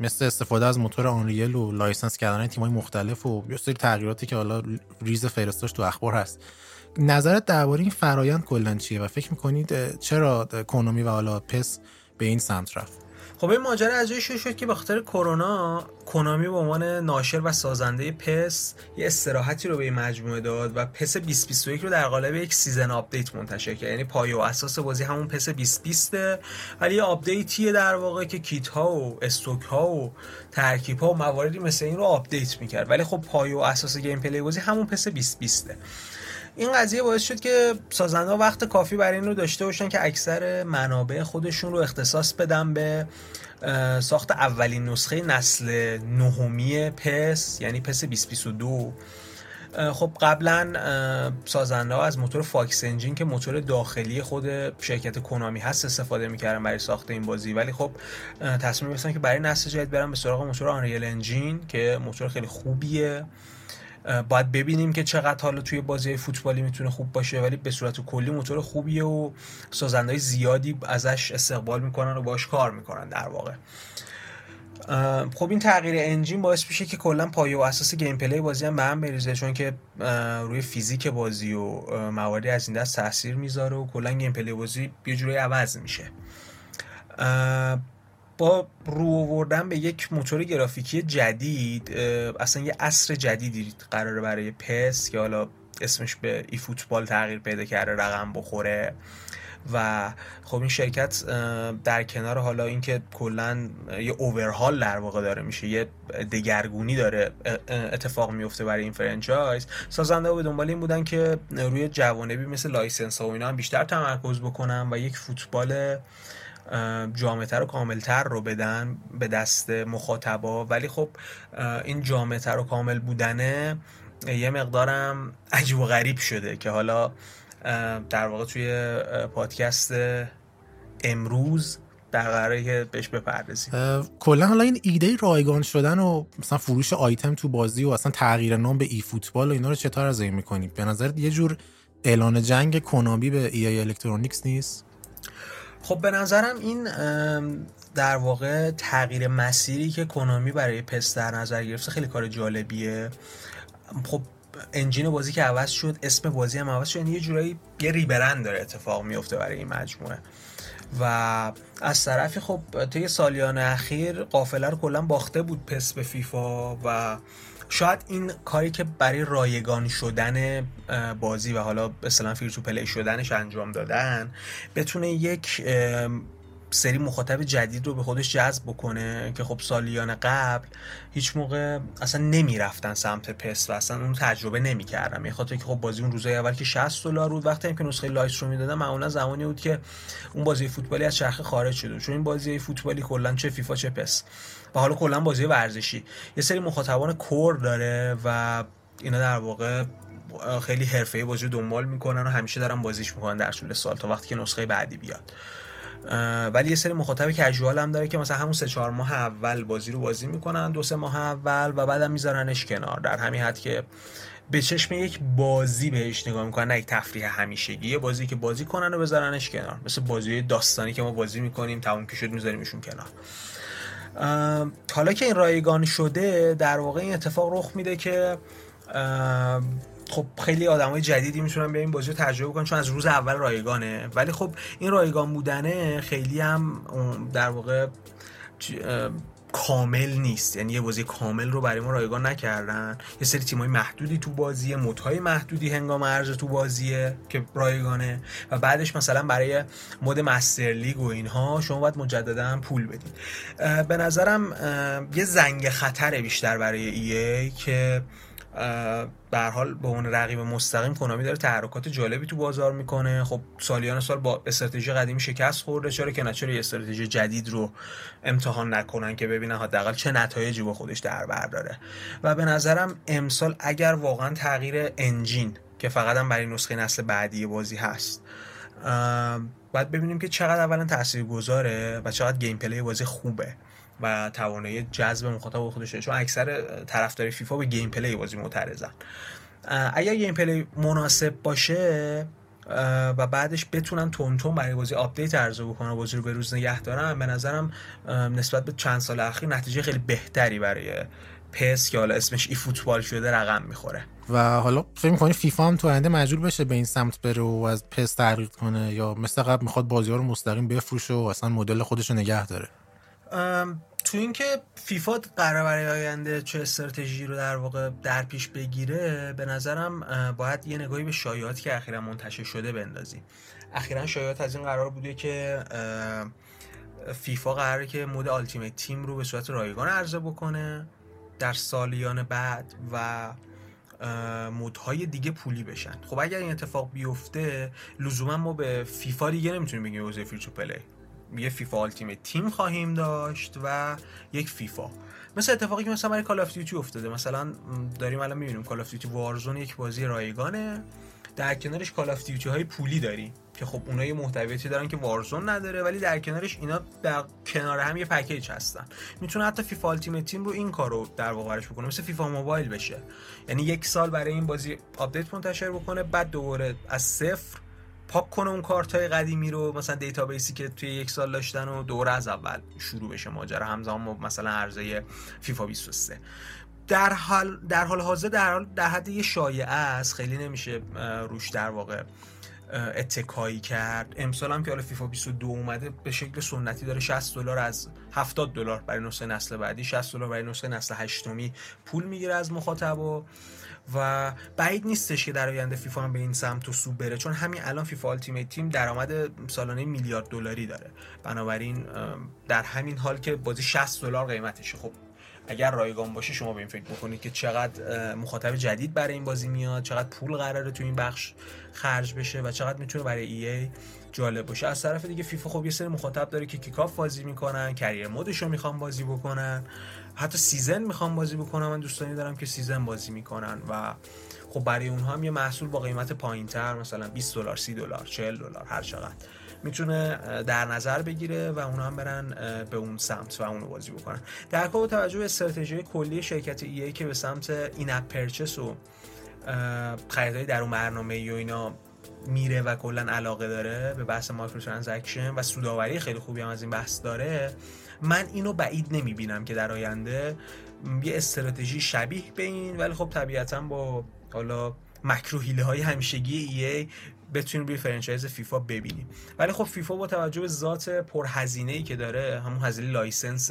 مثل استفاده از موتور Unreal و license کردن تیمای مختلف و یه سری تغییراتی که حالا ریز و درشتاش تو اخبار هست. نظرت درباره این فرایند کلا چیه و فکر می‌کنید چرا کنامی و حالا PES به این سمت رفت؟ خب این ماجرا از شروع شد که به خاطر کرونا کنامی به عنوان ناشر و سازنده PES یه استراحتی رو به این مجموعه داد و PES 2021 رو در قالب یک season update منتشر کرد. یعنی پایه و اساس بازی همون PES 2020 ولی یه update یه در واقع که کیت ها و استوک ها و ترکیب ها و مواردی مثل این رو update می‌کرد. ولی خب پایه و اساس gameplay بازی همون PES 2020 این قضیه باعث شد که سازنده وقت کافی برای این رو داشته باشن که اکثر منابع خودشون رو اختصاص بدن به ساخت اولین نسخه نسل نهمی PES یعنی PES 2022 خب قبلا سازنده ها از موتور Fox Engine که موتور داخلی خود شرکت کنامی هست استفاده می‌کردن برای ساخت این بازی. ولی خب تصمیم گرفتن که برای نسل جدید برن به سراغ موتور Unreal Engine که موتور خیلی خوبیه. باید ببینیم که چقدر حالا توی بازی فوتبالی می‌تونه خوب باشه ولی به صورت کلی موتور خوبیه و سازندهای زیادی ازش استقبال می‌کنن و باش کار می‌کنن در واقع. خب این تغییر engine باعث میشه که کلا پایه و اساس gameplay بازی هم به هم بریزه چون که روی فیزیک بازی و مواردی از این دست تاثیر می‌ذاره و کلا gameplay بازی یه جوری عوض میشه. با رو آوردن به یک موتور گرافیکی جدید اصلا یه عصر جدیدی قراره برای PES که حالا اسمش به eFootball تغییر پیدا کرده رقم بخوره. و خب این شرکت در کنار حالا اینکه کلا یه overhaul در واقع داره میشه یه دگرگونی داره اتفاق میفته برای این franchise سازنده به دنبال این بودن که روی جوانبی مثل license ها و اینا هم بیشتر تمرکز بکنن و یک فوتبال جامعتر و کاملتر رو بدن به دست مخاطبا. ولی خب این جامعتر و کامل بودنه یه مقدارم عجیب و غریب شده که حالا در واقع توی پادکست امروز در قراره که بهش بپردازیم. کلا حالا این ایده رایگان شدن و مثلا فروش آیتم تو بازی و اصلا تغییر نام به ای فوتبال و اینا رو چطور از این می‌کنید به نظر یه جور اعلان جنگ کنابی به ای, ای الکترونیکس نیست؟ خب به نظرم این در واقع تغییر مسیری که کنامی برای PES در نظر گرفته خیلی کار جالبیه. خب engine بازی که عوض شد اسم بازی هم عوض شد یعنی یه جورایی یه rebrand داره اتفاق میفته برای این مجموعه. و از طرفی خب طی سالیان اخیر قافله رو کلا باخته بود PES به فیفا و شاید این کاری که برای رایگان شدن بازی و حالا مثلا free to play شدنش انجام دادن بتونه یک سری مخاطب جدید رو به خودش جذب بکنه که خب سالیان قبل هیچ موقع اصلا نمی‌رفتن سمت پس و اصلا اون تجربه نمی‌کردم یه خاطر که خب بازی اون روزای اول که 60 دلار بود وقتی که نسخه لایت رو می‌دادن معمولا زمانی بود که اون بازی فوتبالی از چرخه خارج شده چون این بازی فوتبالی کلا چه فیفا چه پس. و حالا کلا بازی ورزشی. یه سری مخاطبان کور داره و اینا در واقع خیلی حرفه‌ای بازی رو دنبال می‌کنن و همیشه دارن بازیش می‌کنن در طول سال تا وقتی که نسخه بعدی بیاد. ولی یه سری مخاطب کژوال هم داره که مثلا همون سه چهار ماه اول بازی رو بازی می‌کنن دو سه ماه اول و بعدم میذارنش کنار. در همین حد که به چشم یک بازی بهش نگاه می‌کنن نه یک تفریح همیشگی. یه بازی که بازی کنن و بذارنش کنار. مثل بازی داستانی که ما بازی می‌کنیم تموم که شد میذاریمشون کنار. حالا که این رایگان شده در واقع این اتفاق رخ میده که خب خیلی های جدیدی می‌تونن به این بازی رو تجربه کنن چون از روز اول رایگانه. ولی خب این رایگان بودنه خیلی هم در واقع کامل نیست. یعنی یه بازی کامل رو برای ما رایگان نکردن. یه سری تیمای محدودی تو بازیه مدهای محدودی هنگام عرض تو بازیه که رایگانه. و بعدش مثلا برای مد مستر لیگ و اینها شما باید مجددا پول بدید. به نظرم یه زنگ خطر بیشتر برای EA که به حال به اون رقیب مستقیم Konami داره تحرکات جالبی تو بازار می‌کنه. خب سالیان سال با استراتژی قدیمی شکست خورده. چرا که نچرا استراتژی جدید رو امتحان نکنن که ببینن حداقل چه نتایجی با خودش در بر داره. و به نظرم امسال اگر واقعا تغییر engine که فقط هم برای نسخه نسل بعدی بازی هست باید ببینیم که چقدر اولا تاثیر گذاره و چقدر gameplay بازی خوبه. و توانایی جذب مخاطب خودشه چون اکثر طرفدار فیفا به gameplay بازی معترضن. اگر gameplay مناسب باشه و بعدش بتونن تند تند برای بازی update عرضه بکنن بازی رو به روز نگه دارن به نظرم نسبت به چند سال اخیر نتیجه خیلی بهتری برای PES که حالا اسمش eFootball شده رقم می‌خوره. و حالا فکر می‌کنی فیفا هم تو آینده مجبور بشه به این سمت بره و از PES تغییر کنه یا مثل قبل می‌خواد بازی ها رو مستقیم بفروشه و اصلا مدل خودش رو نگه داره؟ تو اینکه فیفا قرار برای آینده چه استراتژی رو در واقع در پیش بگیره به نظرم باید یه نگاهی به شایعاتی که اخیرا منتشر شده بندازیم. اخیرا شایعات از این قرار بوده که فیفا قراره که mode Ultimate Team رو به صورت رایگان عرضه بکنه در سالیان بعد و mode های دیگه پولی بشن. خب اگر این اتفاق بیفته لزوما ما به فیفا دیگه نمی‌تونیم بگیم حوزه free play. یه فیفا Ultimate Team خواهیم داشت و یک فیفا. مثل اتفاقی که مثلا برای Call of Duty افتاده. مثلا داریم الان می‌بینیم Call of Duty Warzone یک بازی رایگانه. در کنارش Call of Duty های پولی داریم که خب اونها یه محتویاتی دارن که Warzone نداره ولی در کنارش اینا در کنار هم یه package هستن. می‌تونه حتی فیفا Ultimate Team رو این کارو در واقع بکنه. مثل فیفا موبایل بشه. یعنی یک سال برای این بازی update منتشر بکنه بعد دوباره از صفر پاک کنه اون کارت های قدیمی رو مثلا database ی که توی یک سال داشتن و دوره از اول شروع بشه ماجرا همزمان مثلا عرضه فیفا 23 در حال در حال حاضر در حال در حد یه شایعه است خیلی نمیشه روش در واقع اتکایی کرد. امسال هم که حالا فیفا 22 اومده به شکل سنتی داره 60 دلار از 70 دلار برای نسخه نسل بعدی 60 دلار برای نسخه نسل هشتمی پول می‌گیره از مخاطب و بعید نیستش که در آینده فیفا هم به این سمت و سو بره چون همین الان فیفا التیمیت تیم درآمد سالانه میلیارد دلاری داره. بنابراین در همین حال که بازی 60 دلار قیمتشه. خب اگر رایگان باشه شما به این فکر بکنید که چقدر مخاطب جدید برای این بازی میاد چقدر پول قراره تو این بخش خرج بشه و چقدر می‌تونه برای ای ای جالب باشه. از طرف دیگه فیفا خب یه سری مخاطب داره که کیکاف بازی می‌کنن کریر مودش رو می‌خوان بازی بکنن. حتی season می‌خوان بازی بکنن من دوستانی دارم که season بازی می‌کنن و خب برای اونها هم یه محصول با قیمت پایینتر مثلا 20 دلار 30 دلار 40 دلار هر چقدر می‌تونه در نظر بگیره و اونا هم برن به اون سمت و اونو بازی بکنن. در با توجه به استراتژی کلی شرکت EA که به سمت in-app purchase و خریدای در اون برنامه و اینا میره و کلا علاقه داره به بحث microtransaction و سوداوری خیلی خوبی هم از این بحث داره من اینو بعید نمی‌بینم که در آینده یه استراتژی شبیه به این ولی خب طبیعتا با حالا مکر های همیشگی EA بتونیم روی franchise فیفا ببینیم. ولی خب فیفا با توجه به ذات پرهزینه ای که داره همون هزینه license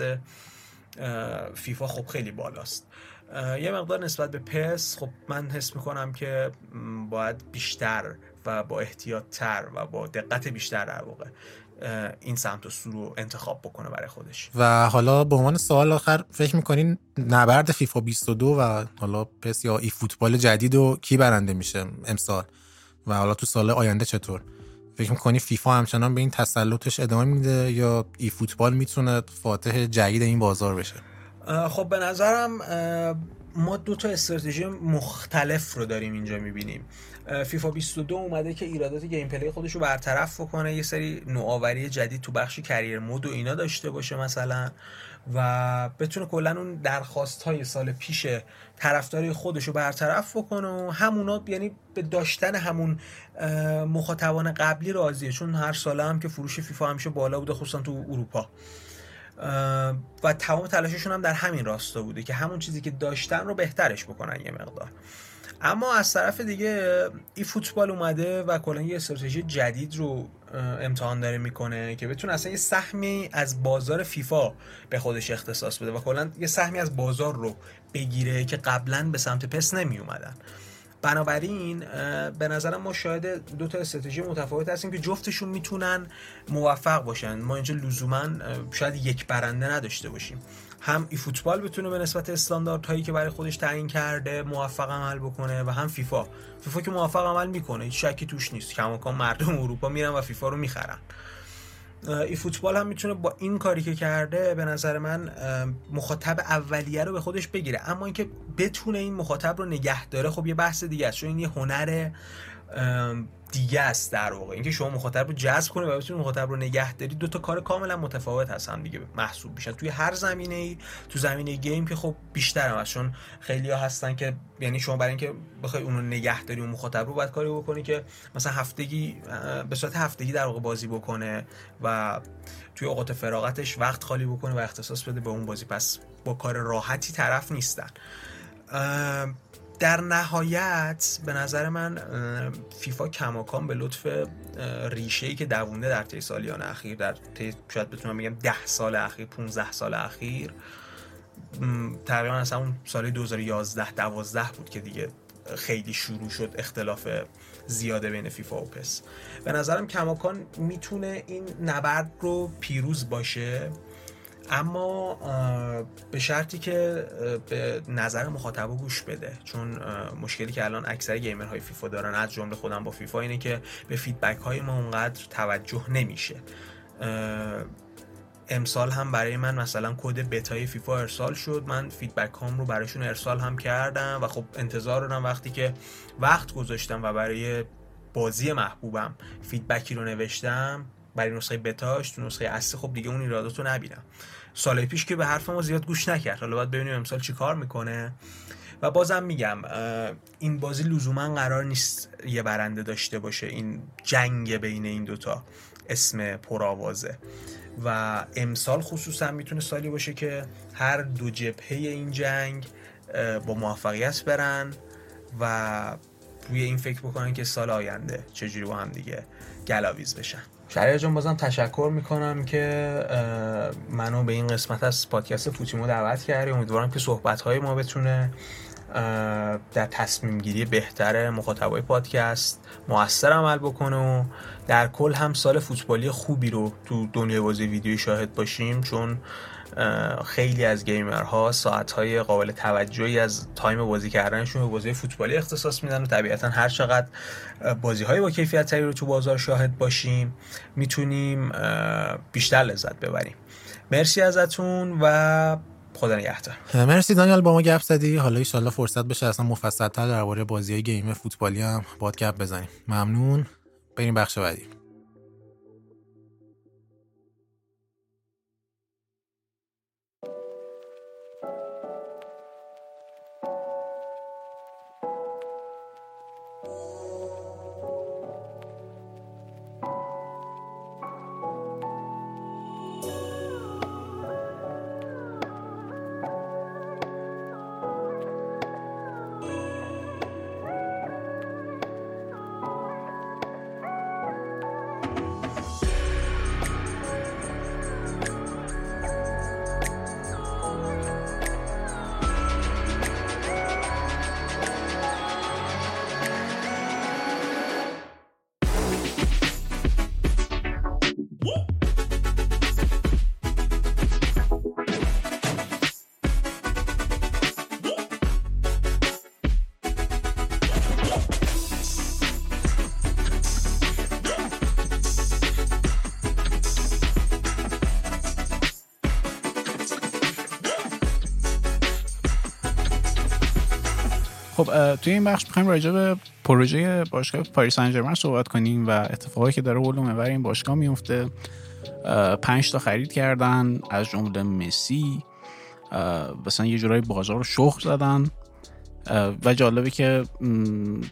فیفا خب خیلی بالاست. یه مقدار نسبت به PES خب من حس می‌کنم که باید بیشتر و با احتیاط تر و با دقت بیشتر در واقع این سمت و سو رو انتخاب بکنه برای خودش. و حالا به عنوان سوال آخر فکر می‌کنین نبرد فیفا 22 و حالا پس یا ای فوتبال جدید و کی برنده میشه امسال؟ و حالا تو سال آینده چطور؟ فکر می‌کنی فیفا همچنان به این تسلطش ادامه میده یا ای فوتبال می‌تونه فاتح جدید این بازار بشه؟ خب به نظرم ما دو تا استراتژی مختلف رو داریم اینجا می‌بینیم. فیفا 22 اومده که ایرادات gameplay خودش رو برطرف بکنه یه سری نوآوری جدید تو بخش career mode و اینا داشته باشه مثلا و بتونه کلا اون درخواست های سال پیش طرفداری خودش رو برطرف بکنه و همونا یعنی به داشتن همون مخاطبان قبلی راضیه. چون هر ساله هم که فروش فیفا همیشه بالا بوده خصوصا تو اروپا. و تمام تلاششون هم در همین راستا بوده که همون چیزی که داشتن رو بهترش بکنن یه مقدار. اما از طرف دیگه ای فوتبال اومده و کلا یه استراتژی جدید رو امتحان داره می‌کنه که بتونه اصلا یه سهمی از بازار فیفا به خودش اختصاص بده و کلا یه سهمی از بازار رو بگیره که قبلا به سمت پس نمی اومدن بنابراین به نظرم ما شاید دو تا استراتژی متفاوت هستیم که جفتشون می‌تونن موفق باشن. ما اینجا لزوما شاید یک برنده نداشته باشیم. هم ای فوتبال بتونه به نسبت استانداردهایی که برای خودش تعیین کرده موفق عمل بکنه و هم فیفا. فیفا که موفق عمل می‌کنه هیچ شکی توش نیست. کماکان مردم اروپا میرن و فیفا رو می‌خرن. ای فوتبال هم می‌تونه با این کاری که کرده به نظر من مخاطب اولیه رو به خودش بگیره. اما اینکه بتونه این مخاطب رو نگه داره خب یه بحث دیگه است. چون این یه هنر دیگه است در واقع. اینکه شما مخاطب رو جذب کنید و بتونید مخاطب رو نگه دارید دو تا کار کاملا متفاوت هستن دیگه محسوب میشن. توی هر زمینه ای تو زمینه گیم که خب بیشتر هم چون خیلی ها هستن که یعنی شما برای اینکه بخوای اون رو نگه داری اون مخاطب رو باید کاری بکنی که مثلا هفتگی به صورت هفتگی در واقع بازی بکنه و توی اوقات فراغتش وقت خالی بکنه و اختصاص بده به اون بازی. پس با کار راحتی طرف نیستن. در نهایت به نظر من فیفا کماکان به لطف ریشه ای که دوونده در طی سالیان اخیر در طی شاید بتونم بگم ده سال اخیر 15 سال اخیر تقریبا از همون سال 2011 12 بود که دیگه خیلی شروع شد اختلاف زیاده بین فیفا و پس. به نظرم کماکان می‌تونه این نبرد رو پیروز باشه. اما به شرطی که به نظر مخاطب گوش بده. چون مشکلی که الان اکثر گیمرهای فیفا دارن از جمله خودم با فیفا اینه که به فیدبک های ما اونقدر توجه نمیشه. امسال هم برای من مثلا کد بتای فیفا ارسال شد. من feedback هام رو براشون ارسال هم کردم و خب انتظار دارم وقتی که وقت گذاشتم و برای بازی محبوبم feedback ی رو نوشتم برای نسخه بتاش تو نسخه اصلی خب دیگه اون ایرادات رو نبینم. سال پیش که به حرف ما زیاد گوش نکرد. حالا باید ببینیم امسال چی کار می‌کنه. و بازم میگم این بازی لزوما قرار نیست یه برنده داشته باشه. این جنگ بین این دوتا اسم پرآوازه. و امسال خصوصا می‌تونه سالی باشه که هر دو جبهه این جنگ با موفقیت برن و روی این فکر بکنن که سال آینده چجوری با هم دیگه گلاویز بشن. شهریار جان بازم تشکر می‌کنم که منو به این قسمت از پادکست فوتیمو دعوت کردی. امیدوارم که صحبت های ما بتونه در تصمیم گیری بهتر مخاطبای پادکست موثر عمل بکنه و در کل هم سال فوتبالی خوبی رو تو دنیای بازی ویدیویی شاهد باشیم. چون خیلی از gamer ها ساعتهای قابل توجهی از time بازی کردنشون به بازی فوتبالی اختصاص میدن و طبیعتا هر چقدر بازی های با کیفیت تری رو تو بازار شاهد باشیم می‌تونیم بیشتر لذت ببریم. مرسی ازتون و خدا نگهدار. مرسی دانیال با ما گپ زدی. حالا ان فرصت بشه اصلا مفصل‌تر درباره بازی های game فوتبالی هم باید گپ بزنیم. ممنون. بریم بخش بعدی. توی این بخش می‌خوایم راجع به پروژه باشگاه پاریس سن صحبت کنیم و اتفاقی که داره ولومه بر این باشگاه میفته پنج تا خرید کردن از جمله مسی. مثلا یه جورایی بازار رو شخ زدن. و جالبه که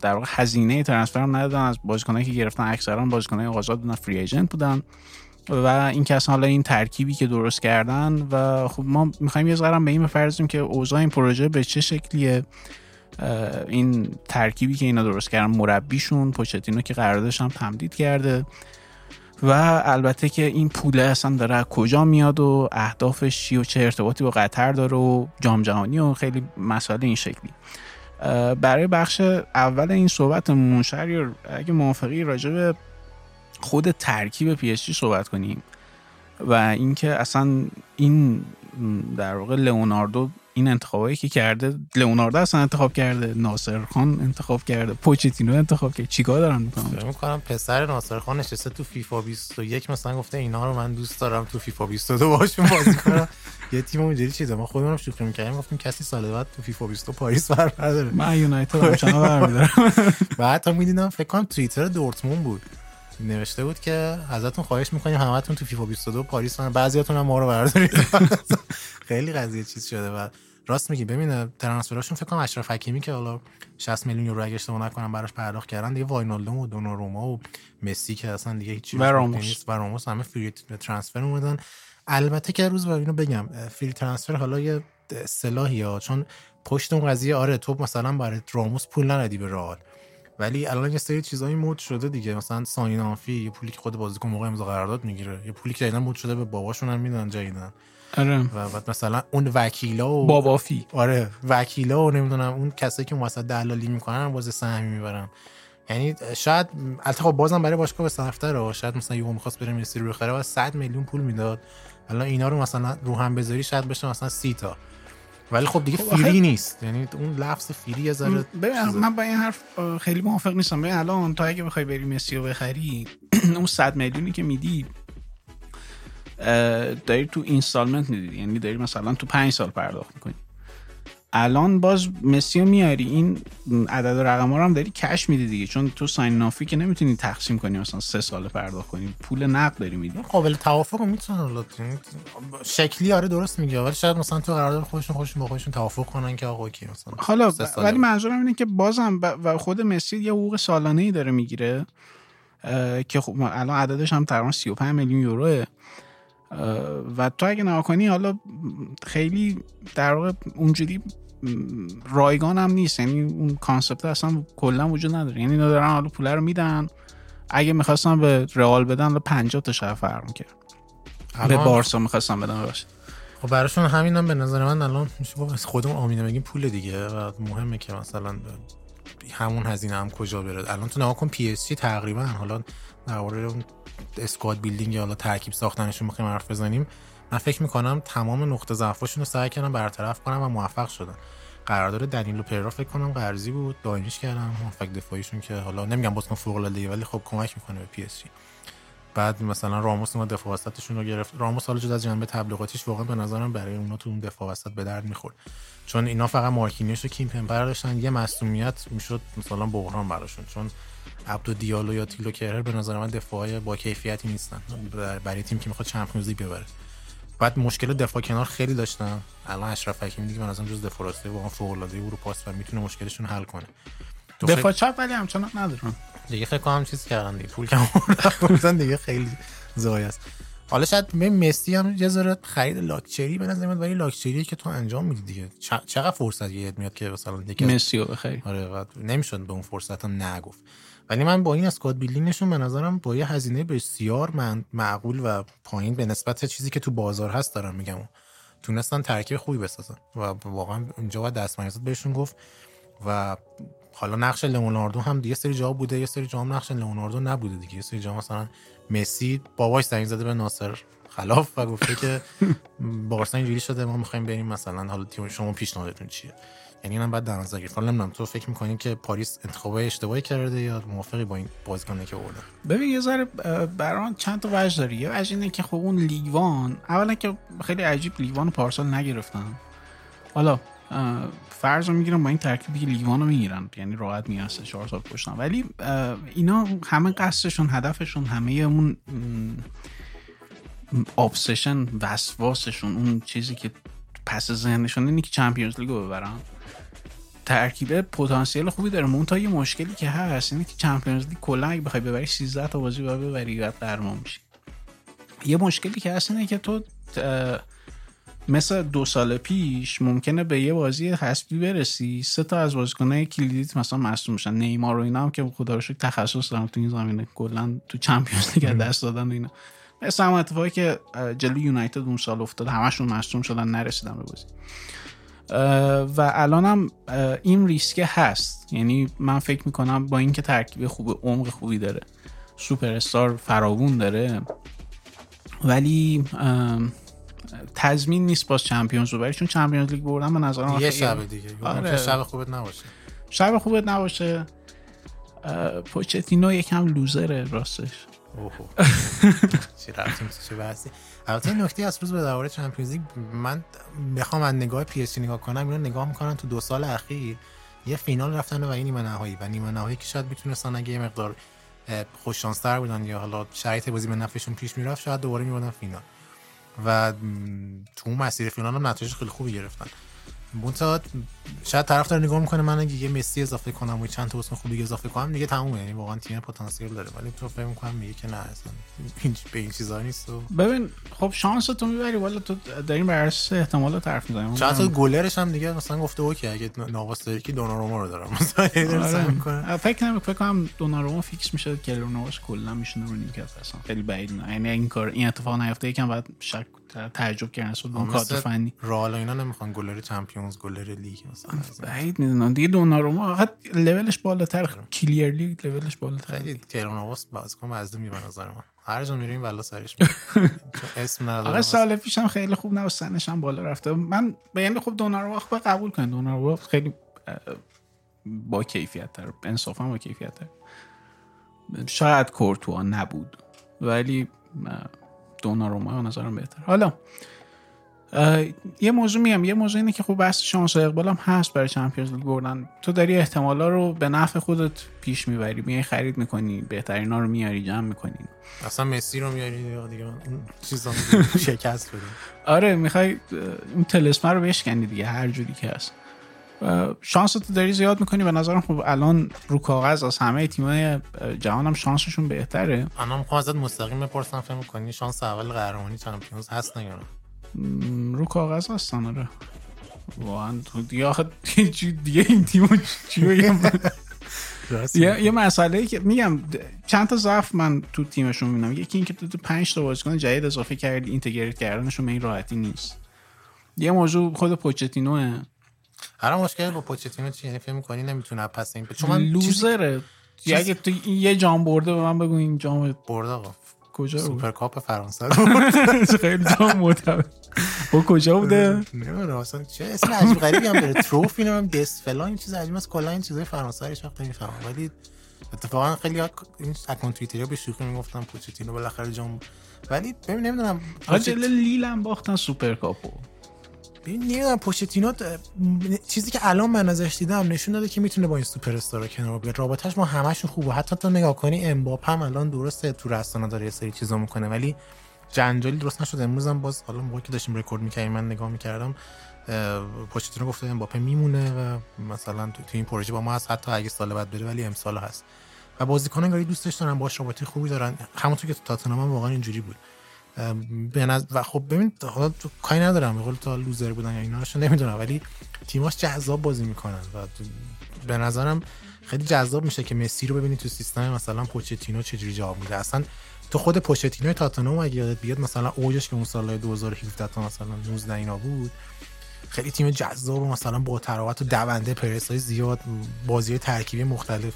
در واقع هزینه ترنسفر هم ندادن. از بازیکنایی که گرفتن اکثرا بازیکنای آزاد بودن فری ایجنت بودن. و این کسان حالا این ترکیبی که درست کردن و خب ما می‌خوایم یه ذره به این بپردازیم که اوضاع این پروژه به چه شکلیه. این ترکیبی که اینا درست کردن مربیشون پوچتینو که قراردادش هم تمدید کرده. و البته که این پوله اصلا داره کجا میاد و اهدافش چی و چه ارتباطی با قطر داره و جام جهانی و خیلی مسائل این شکلی. برای بخش اول این صحبت منشر اگه موافقی راجع به خود ترکیب پی صحبت کنیم. و اینکه اصلا این در واقع لئوناردو این انتخابایی که کرده لئوناردو اصلا انتخاب کرده ناصر خان انتخاب کرده پوچتینو انتخاب کرده. چیکار دارن می‌کنن؟ فکر می‌کنم پسر ناصر خان نشسته تو فیفا 21 مثلا گفته اینا رو من دوست دارم تو فیفا 22 باشون بازی کنم. یه تیم اونجوری چیزه. ما خودمون شوخی می‌کردیم گفتیم کسی سال بعد تو فیفا 22 پاریس بر من یونایتد چرا برمیدارم. بعد تا می‌دیدم فکر کنم توییتر دورتموند بود. نوشته بود که ازتون خواهش می‌کنیم همتون تو فیفا 22 پاریس بعضیاتون هم ما رو بردارید. خیلی قضیه چیز شده و راست میگی. ببین ترانسفراشون فکر کنم اشرف حکیمی که حالا 60 میلیون یورو اگه اشتباه نکنم براش پرداخت کردن دیگه واینالدوم و دوناروما و مسی که اصلا دیگه هیچ راموس. و راموس همه فری ترانسفر اومدن. البته که روز اینو بگم فری ترانسفر حالا یه اصطلاحی ها چون پشت اون قضیه آره تو مثلا برای راموس پول ندادی به رئال. ولی الان یه سری چیزایی مود شده دیگه. مثلا ساین آنفی یه پولی که خود بازیکن موقع امضا قرارداد می‌گیره. یه پولی که جدیدن مود شده به باباشون هم میدن جدیدن آره. و بعد مثلا اون وکیلا و بابافی آره وکیلا و نمی‌دونم اون کسایی که واسه دلالی می‌کنن باز سهمی می‌برن. یعنی شاید البته خب بازم برای باشگاه به صرفتره شاید مثلا یهو می‌خواست بره مسی رو بخره و 100 میلیون پول می‌داد. الان اینا رو مثلا رو هم بذاری شاید بشه مثلا 30 تا ولی خب دیگه خب فیری نیست. یعنی اون لفظ فیری یه ذره من با این حرف خیلی موافق نیستم. ببین الان تا اگه بخوای بری مسی رو بخری اون 100 میلیونی که میدی داری تو اینستالمنت میدی یعنی داری مثلا تو پنج سال پرداخت می‌کنی. الان باز مسی رو میاری این عدد رقم ها رو هم داری کش میدی دیگه. چون تو ساین نافی که نمی‌تونی تقسیم کنی مثلا سه سال پرداخت کنی پول نقد داری میدی. قابل توافق می‌تونه شکلی آره درست میگه ولی شاید مثلا تو قرارداد خودشون خودشون با خودشون توافق کنن که آقا کی مثلا حالا ولی منظورم اینه که بازم و خود مسی یه حقوق سالانه ای داره می‌گیره که خب الان عددش هم تقریبا 35 میلیون یوروه. و تو اگه نگاه کنی حالا خیلی در واقع اونجوری رایگان هم نیست. یعنی اون کانسپت اصلا کلا وجود نداره. یعنی اینا دارن حالا پول رو میدن. اگه می‌خواستن به رئال بدن 50 تا شهر فرق می‌کرد. به بارسا می‌خواستن بدن ببخشید. خب براشون همین هم به نظر من الان میشه از خودمون آمینه بگیم پول دیگه. و مهمه که مثلا همون هزینه هم کجا بره. الان تو نگاه کن PSG تقریبا حالا درباره اون squad building یا حالا ترکیب ساختنشون می‌خوایم حرف بزنیم. من فکر می‌کنم تمام نقطه ضعفاشون رو سعی کردن برطرف کنن و موفق شدن. قرارداد دنیلو پریرا فکر کنم قرضی بود. دائمیش کردن هافبک دفاعیشون که حالا نمیگم بازیکن فوق العاده ولی خب کمک می‌کنه به PSG. بعد مثلا راموس اومد دفاع وسطشون رو گرفت. راموس حالا جدا از جنبه تبلیغاتیش واقعا به نظرم برای اونا تو اون دفاع وسط به درد می‌خورد. چون اینا فقط مارکینیوش و کیم پمپر داشتن. یه مصونیت می‌شد مثلا بحران براشون. چون عبدو دیالو یا تیلو کرر به نظر من دفاعی با کیفیتی نیستن. بر- برای تیم که می‌خواد چمپیونز لیگ ببره. بعد مشکل دفاع کنار خیلی داشتن الان اشرف حکیمی دیگه به نظرم جز دفاع راسته واقعا فوق العاده اروپاست و می‌تونه مشکلشون حل کنه. دفاع چپ ولی همچنان ندارن دیگه فکر کنم چیز کردن دیگه پول کم دیگه خیلی زای است. حالا شاید به مسی هم یه ذره خرید لاکچری به نظر میاد ولی لاکچری که تو انجام میدی دیگه. چقدر فرصت یاد میاد که مثلا یکی از- مسی رو بخری؟ آره نمی‌شد به اون فرصت ها نگفت. ولی من با این اسکواد بیلدینگشون به نظرم با یه هزینه بسیار من معقول و پایین به نسبت چیزی که تو بازار هست دارم میگم. تونستن ترکیب خوبی بسازن و واقعا اینجا باید دست بهشون گفت و حالا نقش لئوناردو هم یه سری جا بوده یه سری جا هم نقش لئوناردو نبوده دیگه. یه سری جا مثلا مسی باباش زنگ زده به ناصر خلاف و گفته که بارسا اینجوری شده ما می‌خوایم بریم مثلا حالا تیم شما پیشنهادتون چیه؟ یعنی اینم بعد در نظر گرفت حالا نمی‌دونم تو فکر می‌کنی که پاریس انتخاب اشتباهی کرده یا موافقی با این بازیکنی که آوردن ببین یه ذره اه، برام چند تا وجه داره. یه وجه اینه که خب اون لیوان اولا که خیلی عجیب لیوان پارسال نگرفتن. حالا فرض رو می‌گیرم با این ترکیبی که لیوان رو می‌گیرن یعنی راحت میگن سه چهار سال پشتن. ولی اینا همه قصدشون هدفشون همه اون obsession وسواسشون اون چیزی که پس ذهنشون اینه که چمپیونز لیگ رو ببرن. ترکیب پتانسیل خوبی داره. منتها یه مشکلی که هست اینه که چمپیونز لیگ کلا اگه بخوای ببری 13 تا بازی باید ببری بعد قهرمان میشی. یه مشکلی که هست اینه که تو اه، مثل دو سال پیش ممکنه به یه بازی حساسی برسی سه تا از بازیکنای کلیدیت مثلا مصدوم میشن. نیمار و اینا هم که خدا رو تخصص دارن تو این زمینه. کلا تو چمپیونز لیگ دست دادن اینا. مثل هم اتفاقی که جلوی یونایتد اون سال افتاد همشون مصدوم شدن نرسیدن به بازی. و الان هم اه، این ریسکه هست. یعنی من فکر می‌کنم با اینکه ترکیب خوب عمق خوبی داره سوپر استار فراوون داره ولی تضمین نیست باز چمپیونز رو چون چمپیونز لیگ بردن به نظر من یه شب دیگه. آره. شب خوبت نباشه. شب خوبت نباشه. پوچتینو یکم لوزره راستش. اوهو چی رفتیم چه بحثی؟ البته این نکته از روز به درباره چمپیونز لیگ من بخوام از نگاه پی اس جی نگاه کنم اینو نگاه می‌کنم تو دو سال اخیر یه فینال رفتن و این نیمه نهایی و نیمه نهایی که شاید می‌تونستن اگه یه مقدار خوش شانستر بودن یا حالا شرایط بازی به نفعشون پیش می‌رفت شاید دوباره میبودن فینال. و تو مسیر فینال هم نتایج خیلی خوبی گرفتن. منتها شاید طرف داره نگاه می‌کنه من اگه یه مسی اضافه کنم و چند تا بازیکن خوب دیگه اضافه کنم دیگه تمومه. یعنی واقعا تیم پتانسیل داره. ولی تو فکر می‌کنم میگه که نه اصلا این به این چیزا نیست و ببین خب شانس تو می‌بری والا تو داریم بر اساس احتمالات حرف می‌زنیم. چند تا گلرش هم دیگه مثلا گفته okay اگه ناواس داری که دوناروما رو دارم. مثلا آره. فکر نمی فکر کنم دوناروما fix میشه که ناواس کلا میشونه رو نیمکت اصلا. خیلی بعید. نه یعنی این کار این اتفاق نیفته یکم بعد شک تعجب کردن اصلا اون کادر فنی. رئال اینا نمی‌خوان گلر چمپیونز گلر لیگ مثلا بعید می‌دونم. دیگه دوناروما فقط لولش بالاتر. کلیرلی لولش بالاتر خیلی تهران نواس بازیکن مزدومی به نظر من. هر جا میریم والا سرش اسم آقا نداره سال پیشم خیلی خوب نه و سنش هم بالا رفته. من یعنی خب دوناروما خب قبول کنید دوناروما خیلی با کیفیت تر انصافا با کیفیت تر شاید کورتوا نبود. ولی دوناروما به نظرم بهتر حالا یه موضوع میگم. یه موضوع اینه که خب بحث شانس و اقبال هم هست برای چمپیونز لیگ بردن. تو داری احتمالا رو به نفع خودت پیش می‌بری. میای خرید می‌کنی بهترینا رو میاری جمع می‌کنی. اصلا مسی رو میاری یا دیگه اون چیزا شکست بده آره می‌خوای اون تلسمه رو بشکنی دیگه هر جوری که هست. شانس تو داری زیاد می‌کنی؟ به نظرم خب الان رو کاغذ از همه تیمای جهان هم شانسشون بهتره. انا می‌خوام ازت مستقیم بپرسم فکر می‌کنی شانس اول قهرمانی چمپیونز هست م، رو کاغذ هستن آره. واقعا. تو دیگه آخه دیگه این تیمو چی بگم یه یه مسئله که میگم چند تا ضعف من تو تیمشون می‌بینم. یکی اینکه تو 5 تا بازیکن جدید اضافه کردی اینتگریت کردنشون به این راحتی نیست. یه موضوع خود پوچتینوه. هر مشکل با پوچتینو چی یعنی فکر می‌کنی نمی‌تونه پس این چون من لوزره چیز- اگه تو یه جام برده به من بگو این جام برد آقا. کجا بود؟ سوپر کاپ فرانسه. خیلی جام معتبر با کجا بوده؟ نمی‌دونم اصلا چه اسم عجیب غریبی هم داره. trophy نمی‌دونم دست فلان این چیز عجیب است. کلا این چیزای فرانسه رو هیچ وقت نمی‌فهمم. ولی اتفاقا خیلی این account توییتری به شوخی می‌گفتن پوچتینو بالاخره جام ولی ببین نمی‌دونم. آقا جلو لیل هم باختن سوپر کاپو ببین نمی‌دونم پوچتینو اه، م- چیزی که الان من ازش دیدم نشون داده که می‌تونه با این سوپر استارا کنار بیاد رابطش ما همشون خوبه. حتی تو نگاه کنی امباپه هم الان درسته تو رسانه داره یه سری چیزا می‌کنه ولی جنجالی درست نشد امروز هم باز حالا موقعی که داشتیم رکورد می‌کردیم من نگاه می‌کردم پوچتینو گفته امباپه میمونه و مثلا تو, تو این پروژه با ما هست. حتی اگه سال بعد بره ولی امسال هست. و بازیکنان انگاری دوستش دارن باش رابطه خوبی دارن. همونطور که تو تاتنهام واقعا اینجوری بود. به نظر و خب ببین حالا تو کاری ندارم به قول تا لوزر بودن یا اینا رو نمی‌دونم ولی تیماش جذاب بازی می‌کنن و به نظرم خیلی جذاب میشه که مسی رو ببینی تو سیستم مثلا پوچتینو چجوری جواب میده. اصلا تو خود پوچتینو تاتنهام اگه یادت بیاد مثلا اوجش که اون سالهای 2017 تا مثلا 19 اینا بود خیلی تیم جذاب و مثلا با تراوت و دونده پرس های زیاد بازی ترکیبی مختلف.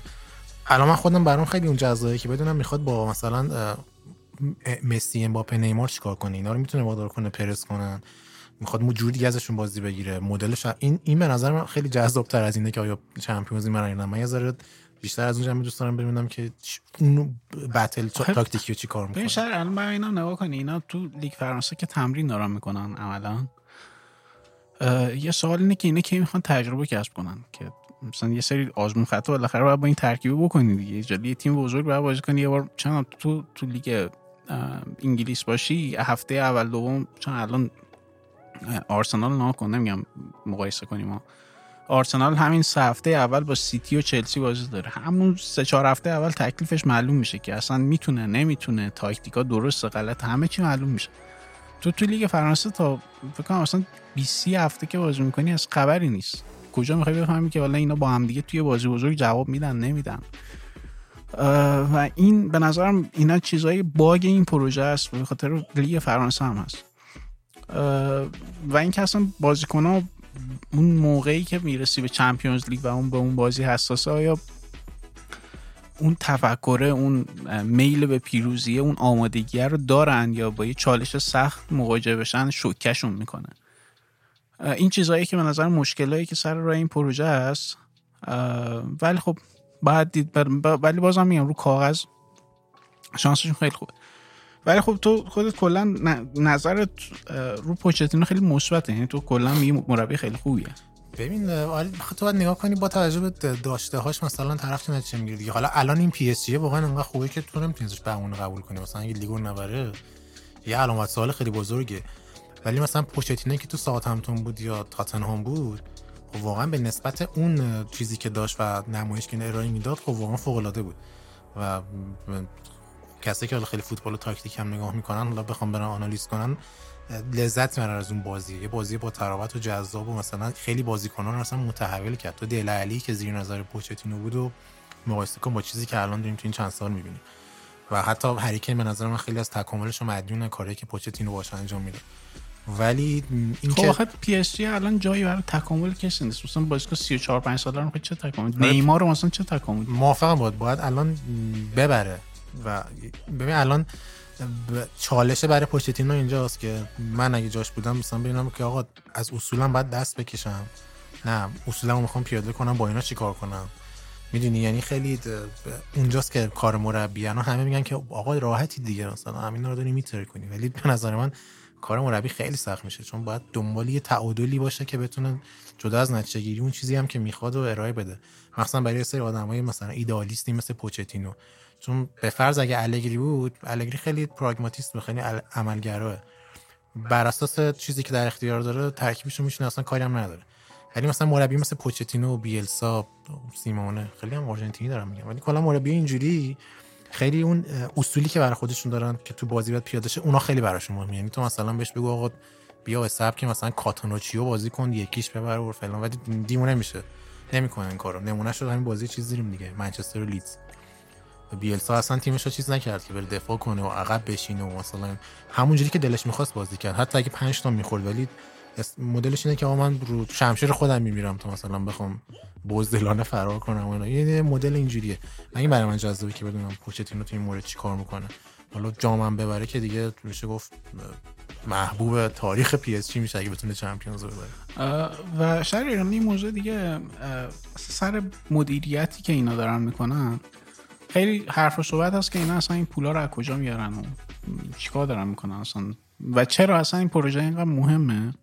الان من خودم برام خیلی اون جذابه که بدونم می‌خواد با مثلا مسی امباپه نیمار چیکار کنه؟ اینا رو می‌تونه وادار کنه پرس کنن. می‌خواد مو جوری دیگه ازشون بازی بگیره. مدلش این این به نظر من خیلی جذاب تر از اینه که آیا چمپیونز لیگ من. من یه ذره بیشتر از اون جمع دوست دارم ببینم که اون بتل آخه تاکتیکی چی کار می‌کنه. شهر الان برای اینا نگاه کنی. اینا تو لیگ فرانسه که تمرین دارن می‌کنن عملا. یه سوال اینه که اینا کی می‌خوان تجربه کسب کنن که مثلا یه سری آزمون خطا بالاخره باید با این ترکیب بکنی دیگه. جدی تیم بزرگ باید بازی کنی. یه بار چند تو تو لیگ انگلیس باشی هفته اول دوم چون الان آرسنال نه کن نمیگم مقایسه کنیم. آرسنال همین سه هفته اول با سیتی و چلسی بازی داره. همون سه چهار هفته اول تکلیفش معلوم میشه که اصلا می‌تونه نمی‌تونه. تاکتیکا درست غلط همه چی معلوم میشه. تو تو لیگ فرانسه تا فکر کنم اصلا 20 هفته که بازی می‌کنی از خبری نیست. کجا می‌خوای بفهمی که والا اینا با هم دیگه توی بازی بزرگ جواب میدن نمیدن. و این به نظرم اینا چیزای bug این پروژه است به خاطر لیگ فرانسه هم هست. و این که اصلا بازیکن ها اون موقعی که می‌رسی به چمپیونز لیگ و اون به اون بازی حساسه آیا اون تفکره اون میل به پیروزی اون آمادگی رو دارن یا با یه چالش سخت مواجه بشن شوکشون می‌کنه؟ این چیزهایی که به نظر مشکلایی که سر راه این پروژه است ولی خب باید دید بر- ولی بازم میگم رو کاغذ شانسشون خیلی خوبه. ولی خب تو خودت کلا نظرت رو پوچتینو خیلی مثبته. یعنی تو کلا میگی مربی خیلی خوبیه. ببین آره تو باید نگاه کنی با توجه به داشته هاش مثلا طرف چه نتیجه می‌گیره دیگه. حالا الان این پی اس جی واقعا انقدر خوبه که تو نمی‌تونی ازش بهونه قبول کنی. مثلا اگه لیگو نبره یه علامت سوال خیلی بزرگه. ولی مثلا پوچتینو که تو ساوثهمپتون بود یا تاتنهام بود خب واقعا به نسبت اون چیزی که داشت و نمایش که ارائه می‌داد خب واقعا فوق العاده بود. و کسی که حالا خیلی فوتبال و تاکتیک هم نگاه می‌کنن حالا بخوام برن آنالیز کنن لذت می‌برن از اون بازی. یه بازی با طراوت و جذاب و مثلا خیلی بازیکنان رو اصلا متحول کرد. تو دله علی که زیر نظر پوچتینو بود و مقایسه کن با چیزی که الان داریم تو این چند سال می‌بینیم. و حتی هری کین به نظر من خیلی از تکاملش رو مدیون کاری که پوچتینو باشه انجام میده. ولی این خب که پی اس جی الان جایی برای تکامل کسی نیست. مثلا بازیکن 34 5 ساله رو چه تکامل. نیمار رو مثلا چه تکامل موافقم بود باید الان ببره. و ببین الان ب- چالشه برای پوچتینو اینجاست که من اگه جاش بودم مثلا ببینم که آقا از اصولم باید دست بکشم. نه اصولمو می‌خوام پیاده کنم با اینا چیکار کنم؟ می‌دونی؟ یعنی خیلی اونجاست که کار مربیان همه میگن که آقا راحتی دیگه مثلا همین رو داری میتره کنی ولی به نظر من کار مربی خیلی سخت میشه چون باید دنبال یه تعادلی باشه که بتونه جدا از نتیجه گیری اون چیزی هم که می‌خواد و ارائه بده. مثلا برای سری آدمای مثلا ایدئالیستی مثل پوچتینو. چون به فرض اگه الگری بود الگری خیلی پراگماتیست و خیلی عملگراه. بر اساس چیزی که در اختیار داره ترکیبش رو میشونه اصلا کاری هم نداره. ولی مثلا مربی مثل پوچتینو بیلسا سیمونه خیلی هم آرژانتینی دارم میگم. ولی کلا مربی اینجوری خیلی اون اصولی که برای خودشون دارن که تو بازی باید پیاده شه اونا خیلی براشون مهمه. یعنی تو مثلا بهش بگو آقا بیا به سبک مثلا کاتانوچیو بازی کن یکیش ببر و فلان. ولی دیمونه میشه نمی‌کنه این کارو. نمونه شد همین بازی چیز دیریم دیگه. منچستر و لیدز. بیلسا اصلا تیمش رو چیز نکرد که بره دفاع کنه و عقب بشینه و مثلا همونجوری که دلش می‌خواست بازی کرد. حتی اگه 5 تا می‌خورد ولی مدلش اینه که من رو شمشیر خودم میمیرم تا مثلا بخوام بزدلانه فرار کنم و اینا. یه مدل اینجوریه. من برای من جذابه که بدونم پوچتینو تو این مورد چی کار می‌کنه. حالا جامم ببره که دیگه میشه گفت محبوب تاریخ پی اس میشه اگه بتونه چمپیونز رو ببره. و شهر ایران یه موضوع دیگه سر مدیریتی که اینا دارن می‌کنن خیلی حرف و صحبت هست که اینا اصلا این پولا رو از کجا میارن و چیکار دارن می‌کنن اصلا؟ و چرا اصلا این پروژه اینقدر مهمه؟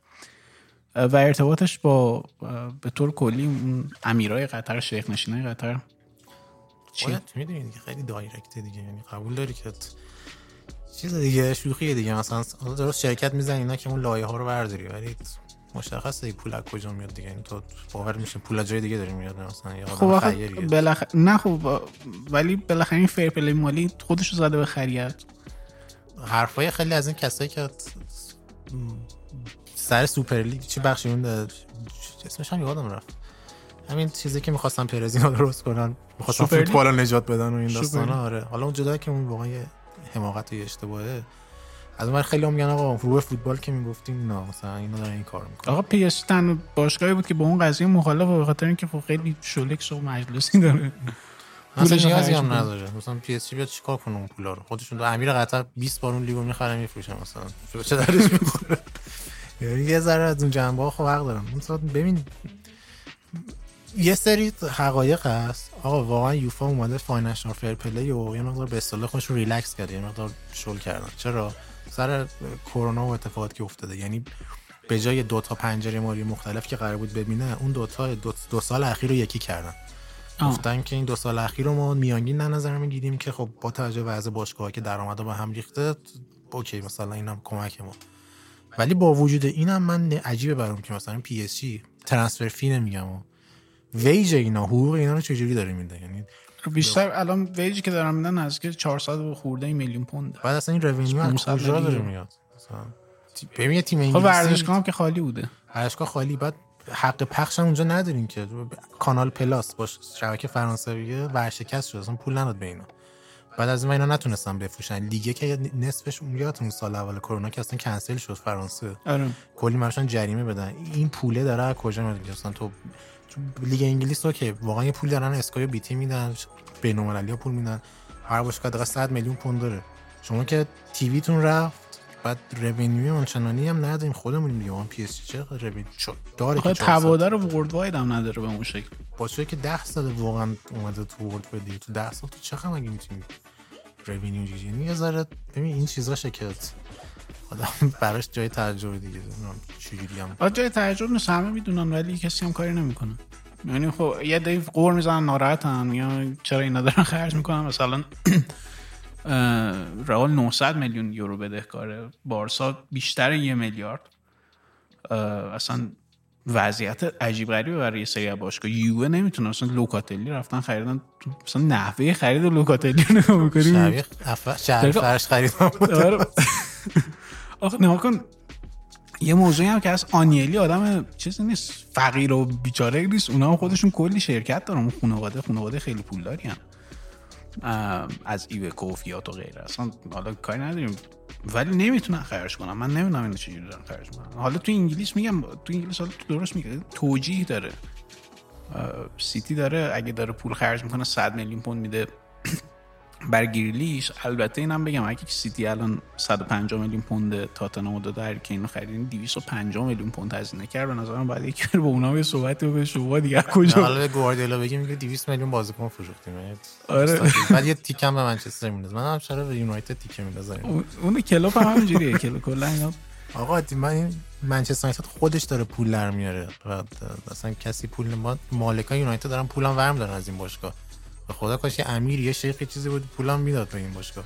و ارتباطش با به طور کلی اون امیرای قطر شیخ نشینای قطر. چی؟ می‌دونی دیگه خیلی direct ه دیگه. یعنی قبول داری که چیز دیگه شوخیه دیگه. مثلا درست شرکت میزن اینا که اون لایه ها رو برداری ولی مشخصه پول از کجا میاد دیگه. یعنی تو باور میشه پول از جای دیگه داری میاد مثلا یه خب بلخ... نه خب ولی بالاخره این fair play مالی خودش رو زده به خریت. حرفای خیلی از این کسایی که سر سوپر لیگ چی بخشی اون اسمش هم یادم رفت. همین چیزی که می‌خواستن پرز اینا درست کنن. لیگ؟ فوتبال رو نجات بدن و این داستانا. آره. حالا اون جدا که اون واقعا یه حماقت و یه اشتباهه. از اون خیلی هم میگن آقا روی فوتبال که می‌گفتیم نه مثلا اینا دارن این کار می‌کنن. آقا پی اس تن باشگاهی بود که با اون قضیه مخالف به خاطر اینکه خب خیلی شیک و مجلسی داره. مثلا پولش رو نیازی هم. نداره. مثلا پی اس جی بیاد چیکار کنه اون پولا رو؟ خودشون دو امیر قطر 20 بار اون لیگو می‌خره میفروشه مثلا. چه- چه درش می‌خوره؟ یه ذره از اون جنبه ها خب حق دارن. ببین یه سری حقایق هست. آقا واقعا یوفا اومده financial fair play و یه مقدار به اصطلاح خودش رو ریلکس کرده یه مقدار شل کردن. چرا؟ سر کرونا و اتفاقاتی که افتاده. یعنی به جای دو تا پنجره مالی مختلف که قرار بود ببینه اون دو تا دو, دو سال اخیر رو یکی کردن. گفتن که این دو سال اخیر رو ما میانگین در نظر می‌گیریم که خب با توجه به وضع باشگاه که درآمدا به هم ریخته okay مثلا اینم کمک ما. ولی با وجود اینم من عجیبه برام که مثلا پی اس جی transfer fee نمیگم و ویج اینا حقوق اینا رو چجوری داره میده؟ یعنی بیشتر الان ویجی که دارن میدن نزدیک 400 و خورده میلیون پوند. بعد اصلا این revenue از 500 کجا داره. میاد؟ ببین تیم خب انگلیسی ورزشگاه هم که خالی بوده. ورزشگاه خالی بعد حق پخش هم اونجا ندارین که. کانال پلاس باش شبکه فرانسویه ورشکست شد اصلا پول نداد به اینا. بعد از این اینا نتونستن بفروشن. لیگه که نصفش اون یادتون سال اول کرونا که اصلا کنسل شد فرانسه. آره. کلی مرشان جریمه بدن. این پوله داره از کجا میاد؟ مثلا تو لیگ انگلیس اوکی واقعا یه پول دارن اسکای و بیتی میدن بین المللی پول میدن. هر باشگاه دقیقا 100 میلیون پوند داره. شما که تیویتون رفت بعد رونیو آنچنانی هم نداریم خودمون دیگه اون پی اس چه رونیو داره که 400 تبادر ورد واید هم نداره به اون شکل. باشه که 10 سال واقعا اومده تو ورد بدی تو 10 سال تو چقدر مگه می‌تونی رونیو یعنی یه ذره ببین این چیزا شکلت. آدم براش جای تعجب دیگه. نمی‌دونم چجوری هم. جای تعجب نیست. همه می‌دونن ولی کسی هم کاری نمی‌کنه. یعنی خب یه دی قور می‌زنن ناراحتن. یا چرا اینا دارن خرج می‌کنن؟ مثلا رئال 900 میلیون یورو بدهکاره بارسا بیشتر یه میلیارد. اصلا وضعیت عجیب غریبه برای یه سری باشگاه. یووه نمی‌تونه مثلا لوکاتلی رفتن خریدن مثلا نحوه خرید لوکاتلی رو نگاه می‌کنی شهر. فرش خریدم آره. آخه نگاه کن یه موضوعی هم که از آنیلی آدم چیزی نیست فقیر و بیچاره نیست. اونا هم خودشون کلی شرکت دارن خانواده خانواده خیلی پولداری هم از ایوکو و فیات و غیره اصلا حالا کاری نداریم. ولی نمی‌تونن خرج کنن. من نمی‌دونم اینو چجوری دارن خرج می‌کنن. حالا تو انگلیس میگم تو انگلیس حالا تو درست میگه. توجیه داره. سیتی داره. اگه داره پول خرج می‌کنه 100 میلیون پوند میده. بر گریلیش البته اینم بگم اگه سیتی الان 150 میلیون پوند تاتنهام داده هر که اینو خریدین 250 میلیون پوند هزینه کرد. به نظرم بعد یکی بره با اونا یه صحبتی به شما دیگه کجا؟ حالا به گواردیولا بگیم میگه 200 میلیون بازیکن فروختیم. یعنی آره. بعد یه تیکم به منچستر میندازه من هم چرا به یونایتد تیکه میندازم؟ اون- کلوپ هم همینجوریه. کلوپ کلا اینا آقا من این منچستر یونایتد خودش داره پول در میاره. و اصلا کسی پول ما مالکان یونایتد دارن پولم ورم دارن از این باشگاه. به خدا کاش یه امیر یه شیخ چیزی بود پولم می‌داد به این باشگاه.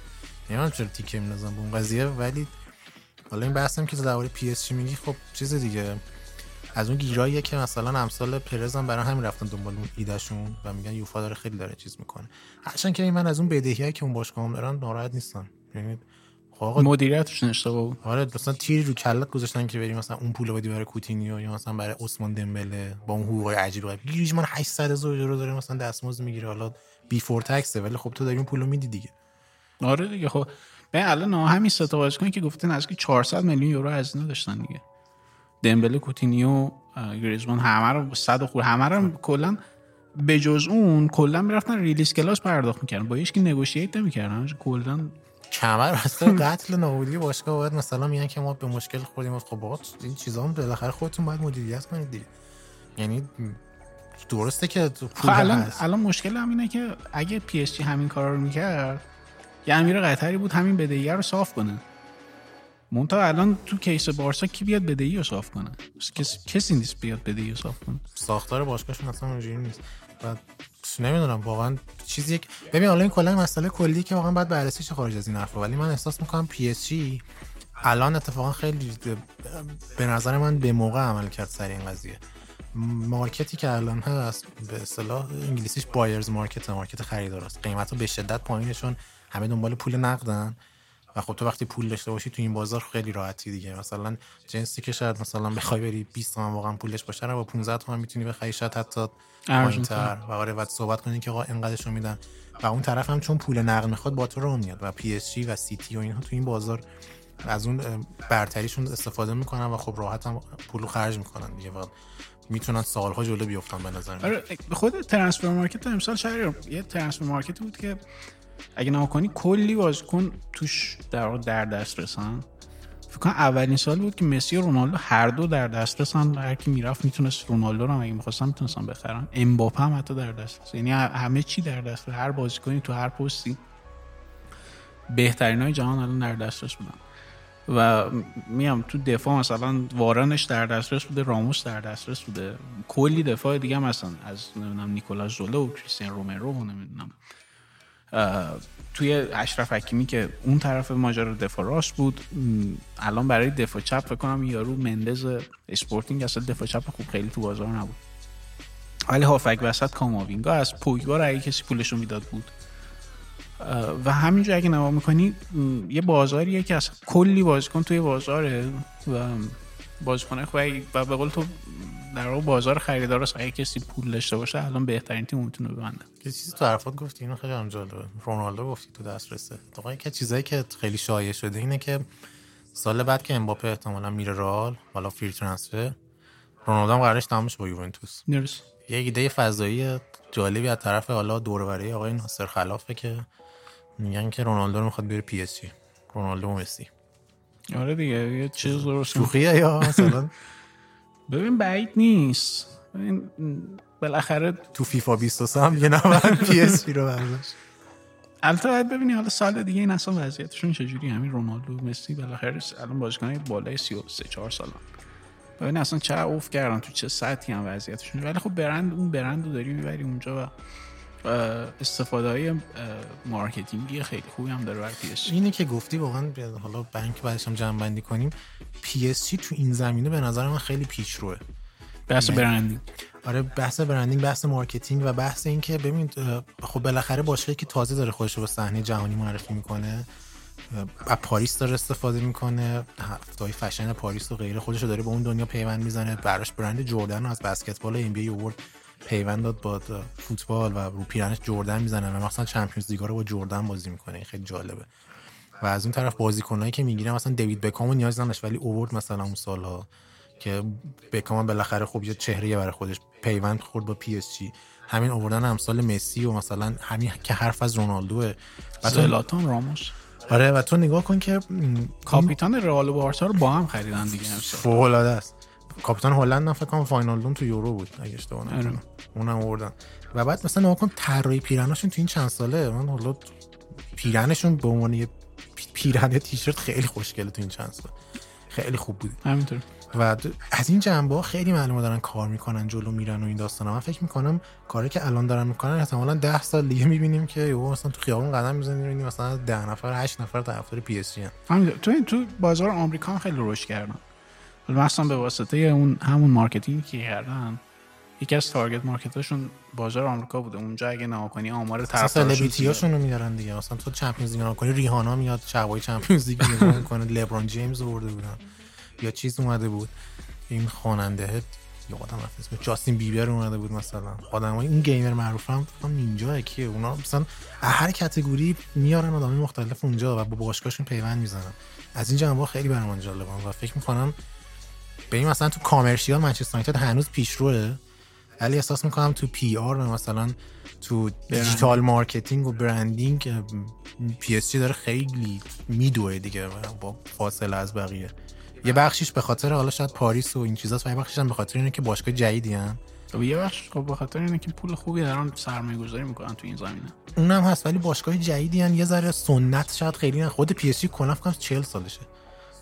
نمی‌دونم چرا تیکه میندازم به اون قضیه ولی حالا این بحثم که درباره پی اس میگی خب چیز دیگه. از اون گیراییه که مثلا امسال پرز هم برای همین رفتن دنبال اون ایدهشون و میگن یوفا داره خیلی داره چیز می‌کنه. هرچند که من از اون بدهیایی که اون باشگاه هم دارن ناراحت نیستم یعنی خب آقا مدیریتشون اشتباه بود. آره مثلا تیری رو کلت گذاشتن که بریم مثلا اون پول بدی برای کوتینیو یا مثلا برای عثمان دمبله با اون حقوق عجیب غریب. گریزمان 800 هزار یورو داره مثلا دستمزد می‌گیره. حالا before tax ه ولی خب تو داری اون پولو میدی دیگه. آره دیگه خب. به الان نه همین سه تا بازیکن که گفتن از که 400 میلیون یورو هزینه داشتن دیگه. دمبله کوتینیو گریزمان همه رو 100 خور همه رو کلا به جز اون کلا می‌رفتن release clause پرداخت می‌کردن. با هیچ کی negotiate نمی‌کردن. کلا کمر بسته قتل نابودی باشگاه باید مثلا میگن که ما به مشکل خوردیم. خب این چیزا هم بالاخره خودتون باید مدیریت کنید دیگه. یعنی درسته که خب الان هست. الان مشکل هم اینه که اگه پی اس جی همین کارا رو می‌کرد یه امیر قطری بود همین بدهی رو صاف کنه. منتها الان تو case بارسا کی بیاد بدهی رو صاف کنه؟ کسی, کسی نیست بیاد بدهی رو صاف کنه. ساختار باشگاهشون اصلا اونجوری نیست. و نمی‌دونم واقعا چیزی یک ببین حالا این کلا مسئله کلی که واقعا باید بررسی شه خارج از این حرفا. ولی من احساس می‌کنم پی اس جی الان اتفاقا خیلی به نظر من به موقع عمل کرد سر این قضیه. market ی که الان هست به اصطلاح انگلیسیش buyer's market market خریدار است. قیمت به شدت پایینشون همه دنبال پول نقدن. و خب تو وقتی پول داشته باشی تو این بازار خیلی راحتی دیگه. مثلا جنسی که شاید مثلا بخوای بری 20 تومن واقعا پولش باشه رو با 15 تومن می‌تونی بخری شاید حتی پایینتر. و آره بعد صحبت کنی که آقا اینقدرش رو میدن. و اون طرف هم چون پول نقد می‌خواد با تو راه میاد. و پی اس جی و سیتی و اینها تو این بازار از اون برتریشون استفاده می‌کنن و خب راحت هم پولو خرج می‌کنن دیگه. و می‌تونن سالها جلو بیفتن به نظر من. آره خود transfer market امسال شهر یه transfer market ی بود که اگه نگاه کنی کلی بازیکن توش در در دست رسن. فکر کنم اولین سال بود که مسی و رونالدو هر دو در دست رسن. هر کی می‌رفت می‌تونست رونالدو رو هم اگه می‌خواستن می‌تونستن بخرن. امباپه هم حتی در دست رسن. یعنی همه چی در دست. هر بازیکنی تو هر پستی. بهترین های جهان الان در دسترس بودن. و میام تو دفاع مثلا وارنش در دسترس بوده راموس در دسترس بوده. کلی دفاع دیگه هم مثلا از نمی‌دونم نیکولاس زوله و کریستیان رومرو و نمی‌دونم توی اشرف حکیمی که اون طرف ماجرا دفاع راست بود الان برای دفاع چپ فکر کنم یارو مندز اسپورتینگ اصلا دفاع چپ خوب خیلی تو بازار نبود. ولی هافبک وسط کاماوینگا از پوگبا اگه کسی پولشو می‌داد بود. و همینجا اگه نگاه می‌کنی یه بازاریه که از کلی بازیکن توی بازاره و بازیکن خوبی. و به قول تو در واقع بازار خریدار است. اگه کسی پول داشته باشه الان بهترین تیم می‌تونه ببنده. یه چیزی تو حرفات گفتی اینو خیلی هم جالبه. رونالدو گفتی تو دسترسه. واقعا که چیزایی که خیلی شایع شده اینه که سال بعد که امباپه احتمالاً میره رئال حالا free transfer رونالدو هم قرارش تمامش با یوونتوس. درست. یه ایده فضایی جالبی از طرف حالا دور و بر آقای ناصر خلیفه که میگن که رونالدو رو می‌خواد بره پی اس جی. رونالدو و مسی. آره دیگه یه چیز درست شوخیه یا مثلا؟ ببین بعید نیست. ببین بالاخره تو فیفا 23 هم یه نمر پی اس جی رو برداشت. البته باید ببینی حالا سال دیگه این اصلا وضعیتشون چجوری؟ همین رونالدو مسی بالاخره الان بازیکنای بالای 33 4 سالن. ببین اصلا چه افت کردن تو چه سطحی هم وضعیتشون. ولی خب برند اون برند رو داری می‌بری اونجا و استفاده های marketing ی خیلی خوبی هم داره برای اینه که گفتی واقعا حالا بنک بعدش هم جمع بندی کنیم. پی اس تو این زمینه به نظر من خیلی پیش روه. بحث branding. آره بحث برندینگ بحث marketing و بحث این که ببین خب بالاخره باشگاهی که تازه داره خودش رو به صحنه جهانی معرفی می‌کنه از پاریس داره استفاده می‌کنه هفته‌های فشن پاریس و غیره خودش رو داره به اون دنیا پیوند می‌زنه. براش برند جردن از بسکتبال ان بی ای آورد پیوند داد با فوتبال و رو پیرنش جردن می‌زنن و مثلا Champions League ا رو با جردن بازی می‌کنه. خیلی جالبه. و از اون طرف بازیکنایی که می‌گیره مثلا دیوید بکامو نیاز نداشت ولی اوورد مثلا اون سالها که بکام بالاخره خب یه چهره برای خودش پیوند خورد با پی اس جی. همین اووردن امسال مسی و مثلا همین که حرف از رونالدو. زلاتان راموس. آره و تو نگاه کن که کاپیتان رئال و بارسا رو با هم خریدن دیگه فوق العاده است. کاپیتان هلند هم فکر کنم واینالدوم تو یورو بود اگه اشتباه نکنم. اونم آوردن. و بعد مثلا نگاه کن طراحی پیرناشون تو این چند ساله من حالا پیرنشون به عنوان یه پیرن تیشرت خیلی خوشگله تو این چند سال. خیلی خوب بود. همینطور. و از این جنبه ها خیلی معلومه دارن کار می‌کنن جلو میرن و این داستان من فکر می‌کنم کاری که الان دارن می‌کنن احتمالا ده سال دیگه می‌بینیم که یهو مثلا تو خیابون قدم می‌زنیم می‌بینیم مثلا ده نفر هشت نفر طرفدار پی اس جی تو تو بازار آمریکا خیلی رشد کردن. مثلا به واسطه اون همون marketing که کردن. یکی از target market اشون بازار آمریکا بوده. اونجا اگه نگاه کنی آمار طرفدارشون رو میارن دیگه. مثلا تو Champions League کنی ریهانا میاد شبای Champions League می‌کنه لبرون جیمز برده بودن. یا چیز اومده بود. این خواننده یادم رفت اسم جاستین بیبر اومده بود مثلا. آدمای این gamer معروف هم نینجا کیه اونا مثلا هر category میارن آدمای مختلف اونجا و با باشگاهشون پیوند می‌زنن. از این جنبه خیلی برام جالبه و فکر می‌کنم به این مثلا تو commercial منچستر یونایتد هنوز پیشروه ولی احساس می‌کنم تو PR و مثلا تو digital marketing و branding PSG داره خیلی میدوه دیگه با فاصله از بقیه. یه بخشیش به خاطر حالا شاید پاریس و این چیزاست و یه بخشیش هم به خاطر اینه که باشگاه جدیدی هم خب یه بخش خب به خاطر اینه که پول خوبی دارن سرمایه گذاری می‌کنن تو این زمینه. اونم هست ولی باشگاه جدیدی هم یه ذره سنت شاید خیلی نه. خود PSG کلا فکر کنم 40 سالشه.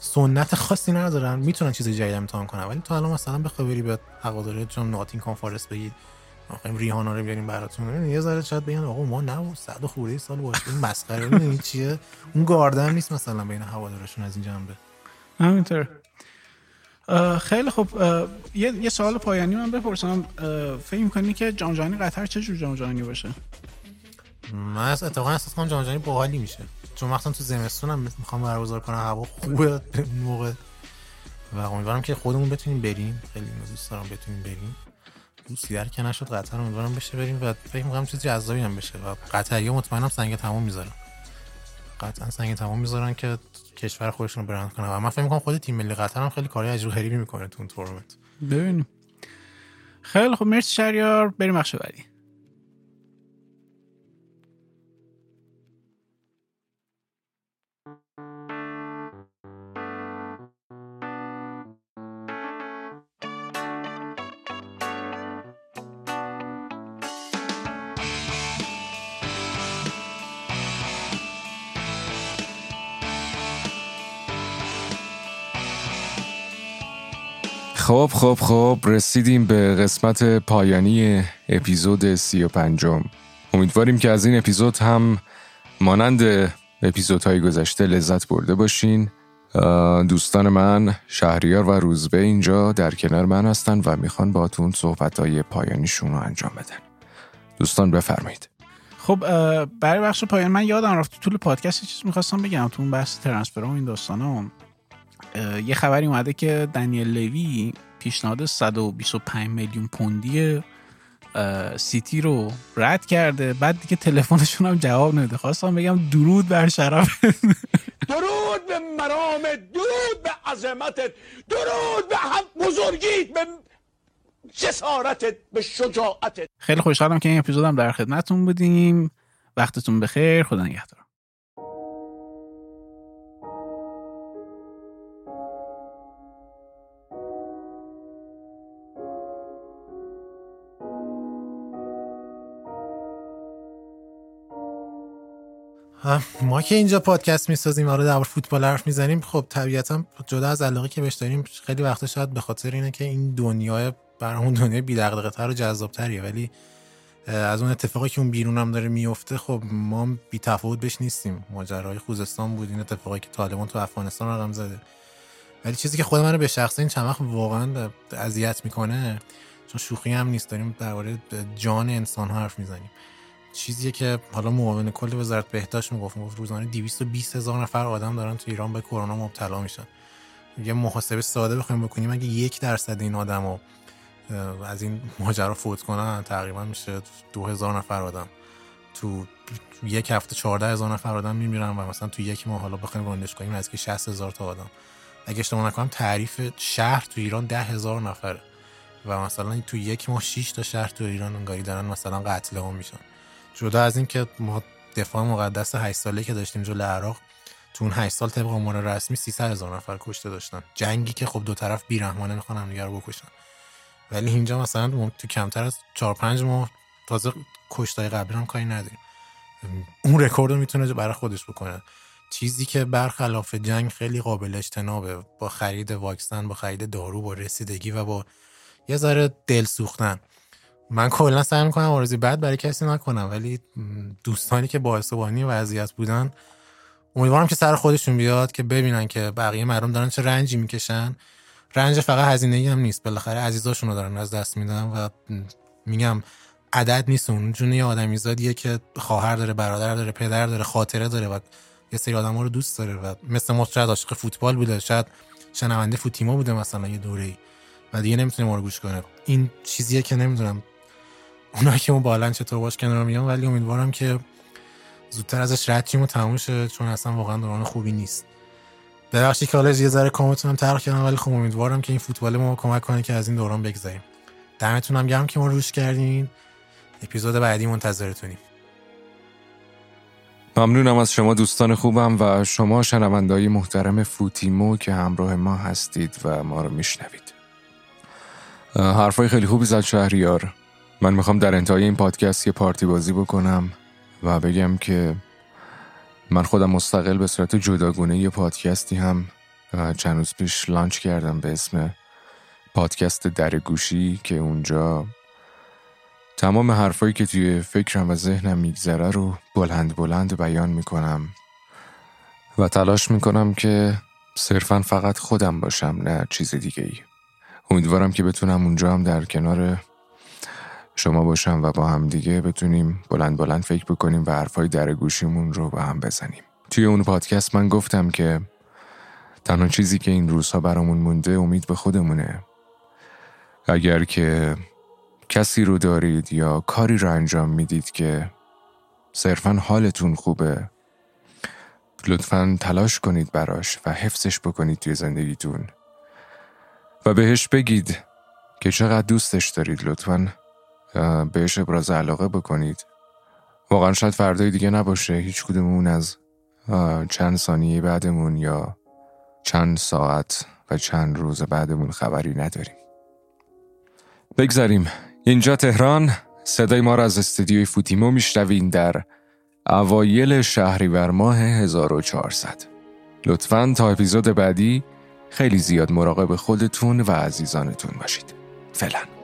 سنت خاصی ندارن. می‌تونن چیز جدید امتحان کنن. ولی تو الان مثلا بخوای بری به هواداره چون ناتینگهام فارست بگید آخه ریحانا رو بیاریم براتون. یه ذره شاید بگن آقا ما نه صد خورده سال باشه. این مسخره این چیه؟ اون گاردن نیست مثلا بین هوادارشون از این جنبه. همینطور. خیلی اه، یه, یه سوال پایانی من بپرسم. فکر می‌کنی که جام جهانی قطر چه جور جام جهانی باشه؟ من از اتفاقا احساس کنم جام جهانی باحالی میشه. چون مثلا تو زمستون هم می‌خوام برگزار کنم هوا خوبه موقع. و امیدوارم که خودمون بتونیم بریم. خیلی دوست دارم بتونیم بریم. در که نشد قطر امیدوارم بشه بریم و فکر می‌کنم چیز جذابی هم بشه. و قطری مطمئنم سنگ تمام می‌ذارن. قطعا سنگ تمام می‌ذارن که کشور خودشون رو برند کنن. و من فکر می‌کنم خود تیم ملی قطر هم خیلی کارهای عجیب غریبی می‌کنه تو اون تورنمنت. ببینیم. خیلی خوب. مرسی شهریار بریم بخش بعدی. خب خب خب رسیدیم به قسمت پایانی اپیزود سی و پنجم. امیدواریم که از این اپیزود هم مانند اپیزودهای گذشته لذت برده باشین. دوستان من شهریار و روزبه اینجا در کنار من هستن و می‌خوان باتون صحبتهای پایانیشون رو انجام بدن. دوستان بفرمایید. خب برای بخش پایان من یادم رفت تو طول پادکست چیز می‌خواستم بگم تو اون بحث ترنسفر و این داستانا یه خبری اومده که دنیل لوی پیشنهاد 125 میلیون پوندی سیتی رو رد کرده. بعد دیگه تلفنشون هم جواب نمیده. خواستم بگم درود بر شرف. درود به مرامت درود به عظمتت درود به هم بزرگیت به جسارتت به شجاعتت. خیلی خوشحالم که این اپیزودم در خدمتتون بودیم. وقتتون بخیر. خدا نگهدار. ما که اینجا پادکست می‌سازیم آره در فوتبال حرف می‌زنیم خب طبیعتا جدا از علاقه که بهش داریم خیلی وقتا شاید به خاطر اینه که این دنیا برامون دنیا بی تر و جذاب تریه ولی از اون اتفاقی که اون بیرون هم داره میفته خب ما بی تفاوت بهش نیستیم. ماجرای خوزستان بود این اتفاقی که طالبان تو افغانستان رقم زده. ولی چیزی که خود من رو به شخصه این چند وقت واقعا اذیت می‌کنه چون شوخی هم نیست داریم درباره جان انسان ها حرف می‌زنیم. چیزیه که حالا معاون کل وزارت بهداشت می‌گفت می‌گفت روزانه 220 هزار نفر آدم دارن تو ایران به کرونا مبتلا میشن. یه محاسبه ساده بخوایم بکنیم اگه یک درصد این آدم رو از این ماجرا فوت کنن تقریبا میشه 2000 نفر آدم. تو یک هفته 14 هزار نفر آدم میمیرن و مثلا تو یک ماه حالا بخوایم راندش کنیم از که 60 هزار تا آدم. اگه اشتباه نکنم تعریف شهر تو ایران 10 هزار نفره. و مثلا تو یک ماه 6 تا شهر تو ایران انگاری دارن مثلا قتل عام میشن. جدا از این که ما دفاع مقدس 8 ساله که داشتیم جلو عراق تو اون 8 سال طبق آمار رسمی 300 هزار نفر کشته داشتن. جنگی که خب دو طرف بیرحمانه می‌خوان همدیگه رو بکشن. ولی اینجا مثلا تو کمتر از 4 5 ماه تازه کشتای قبلی هم کاری نداریم. اون رکورد رو می‌تونه برای خودش بکنه. چیزی که برخلاف جنگ خیلی قابل اجتنابه. با خرید واکسن با خرید دارو با رسیدگی و با یه ذره دل سوختن من کلا سعی می‌کنم آرزوی بد برای کسی نکنم ولی دوستانی که باعث بانی وضعیت بودن امیدوارم که سر خودشون بیاد که ببینن که بقیه مردم دارن چه رنجی می‌کشن. رنج فقط هزینه هم نیست. بالاخره عزیزاشون رو دارن از دست میدن و میگم عدد نیست اون جون یه آدمیزادیه که خواهر داره برادر داره پدر داره خاطره داره و یه سری آدم رو دوست داره و مثل ما شاید عاشق فوتبال بوده شاید شنونده فوتیما بوده مثلا یه دوره ای و دیگه نمی‌تونه ما رو گوش کنه. این چیزیه که نمی‌دونم اونایی که اون بالن چطور باش کنار میان ولی امیدوارم که زودتر ازش رد و تموم شه چون اصلا واقعا دوران خوبی نیست. ببخشید که حالا یه ذره کامتونم ترخ کردم ولی خب امیدوارم که این فوتبال ما کمک کنه که از این دوران بگذریم. دمتون گرم که ما روش کردین. اپیزود بعدی منتظرتونیم. ممنونم از شما دوستان خوبم و شما شنوندهای محترم فوتیمو که همراه ما هستید و ما رو میشنوید. حرفای خیلی خوبی زد شهریار. من می‌خوام در انتهای این پادکست یه پارتی بازی بکنم و بگم که من خودم مستقل به صورت جداگونه یه پادکستی هم چند روز پیش لانچ کردم به اسم پادکست در گوشی که اونجا تمام حرفایی که توی فکرم و ذهنم میگذره رو بلند بلند بیان می‌کنم و تلاش می‌کنم که صرفا فقط خودم باشم نه چیز دیگه ای امیدوارم که بتونم اونجا هم در کنار شما باشم و با هم دیگه بتونیم بلند بلند فکر بکنیم و حرفای در گوشیمون رو با هم بزنیم. توی اون پادکست من گفتم که تنها چیزی که این روزها برامون مونده امید به خودمونه. اگر که کسی رو دارید یا کاری رو انجام می‌دید که صرفا حالتون خوبه لطفا تلاش کنید براش و حفظش بکنید توی زندگیتون. و بهش بگید که چقدر دوستش دارید لطفا. بهش ابراز علاقه بکنید. واقعا شاید فردای دیگه نباشه هیچ کدومون از چند ثانیه بعدمون یا چند ساعت و چند روز بعدمون خبری نداریم. بگذاریم. اینجا تهران. صدای ما را از استودیوی فوتیمو میشنوین در اوایل شهریور ماه 1400 لطفا تا اپیزود بعدی خیلی زیاد مراقب خودتون و عزیزانتون باشید. فعلا.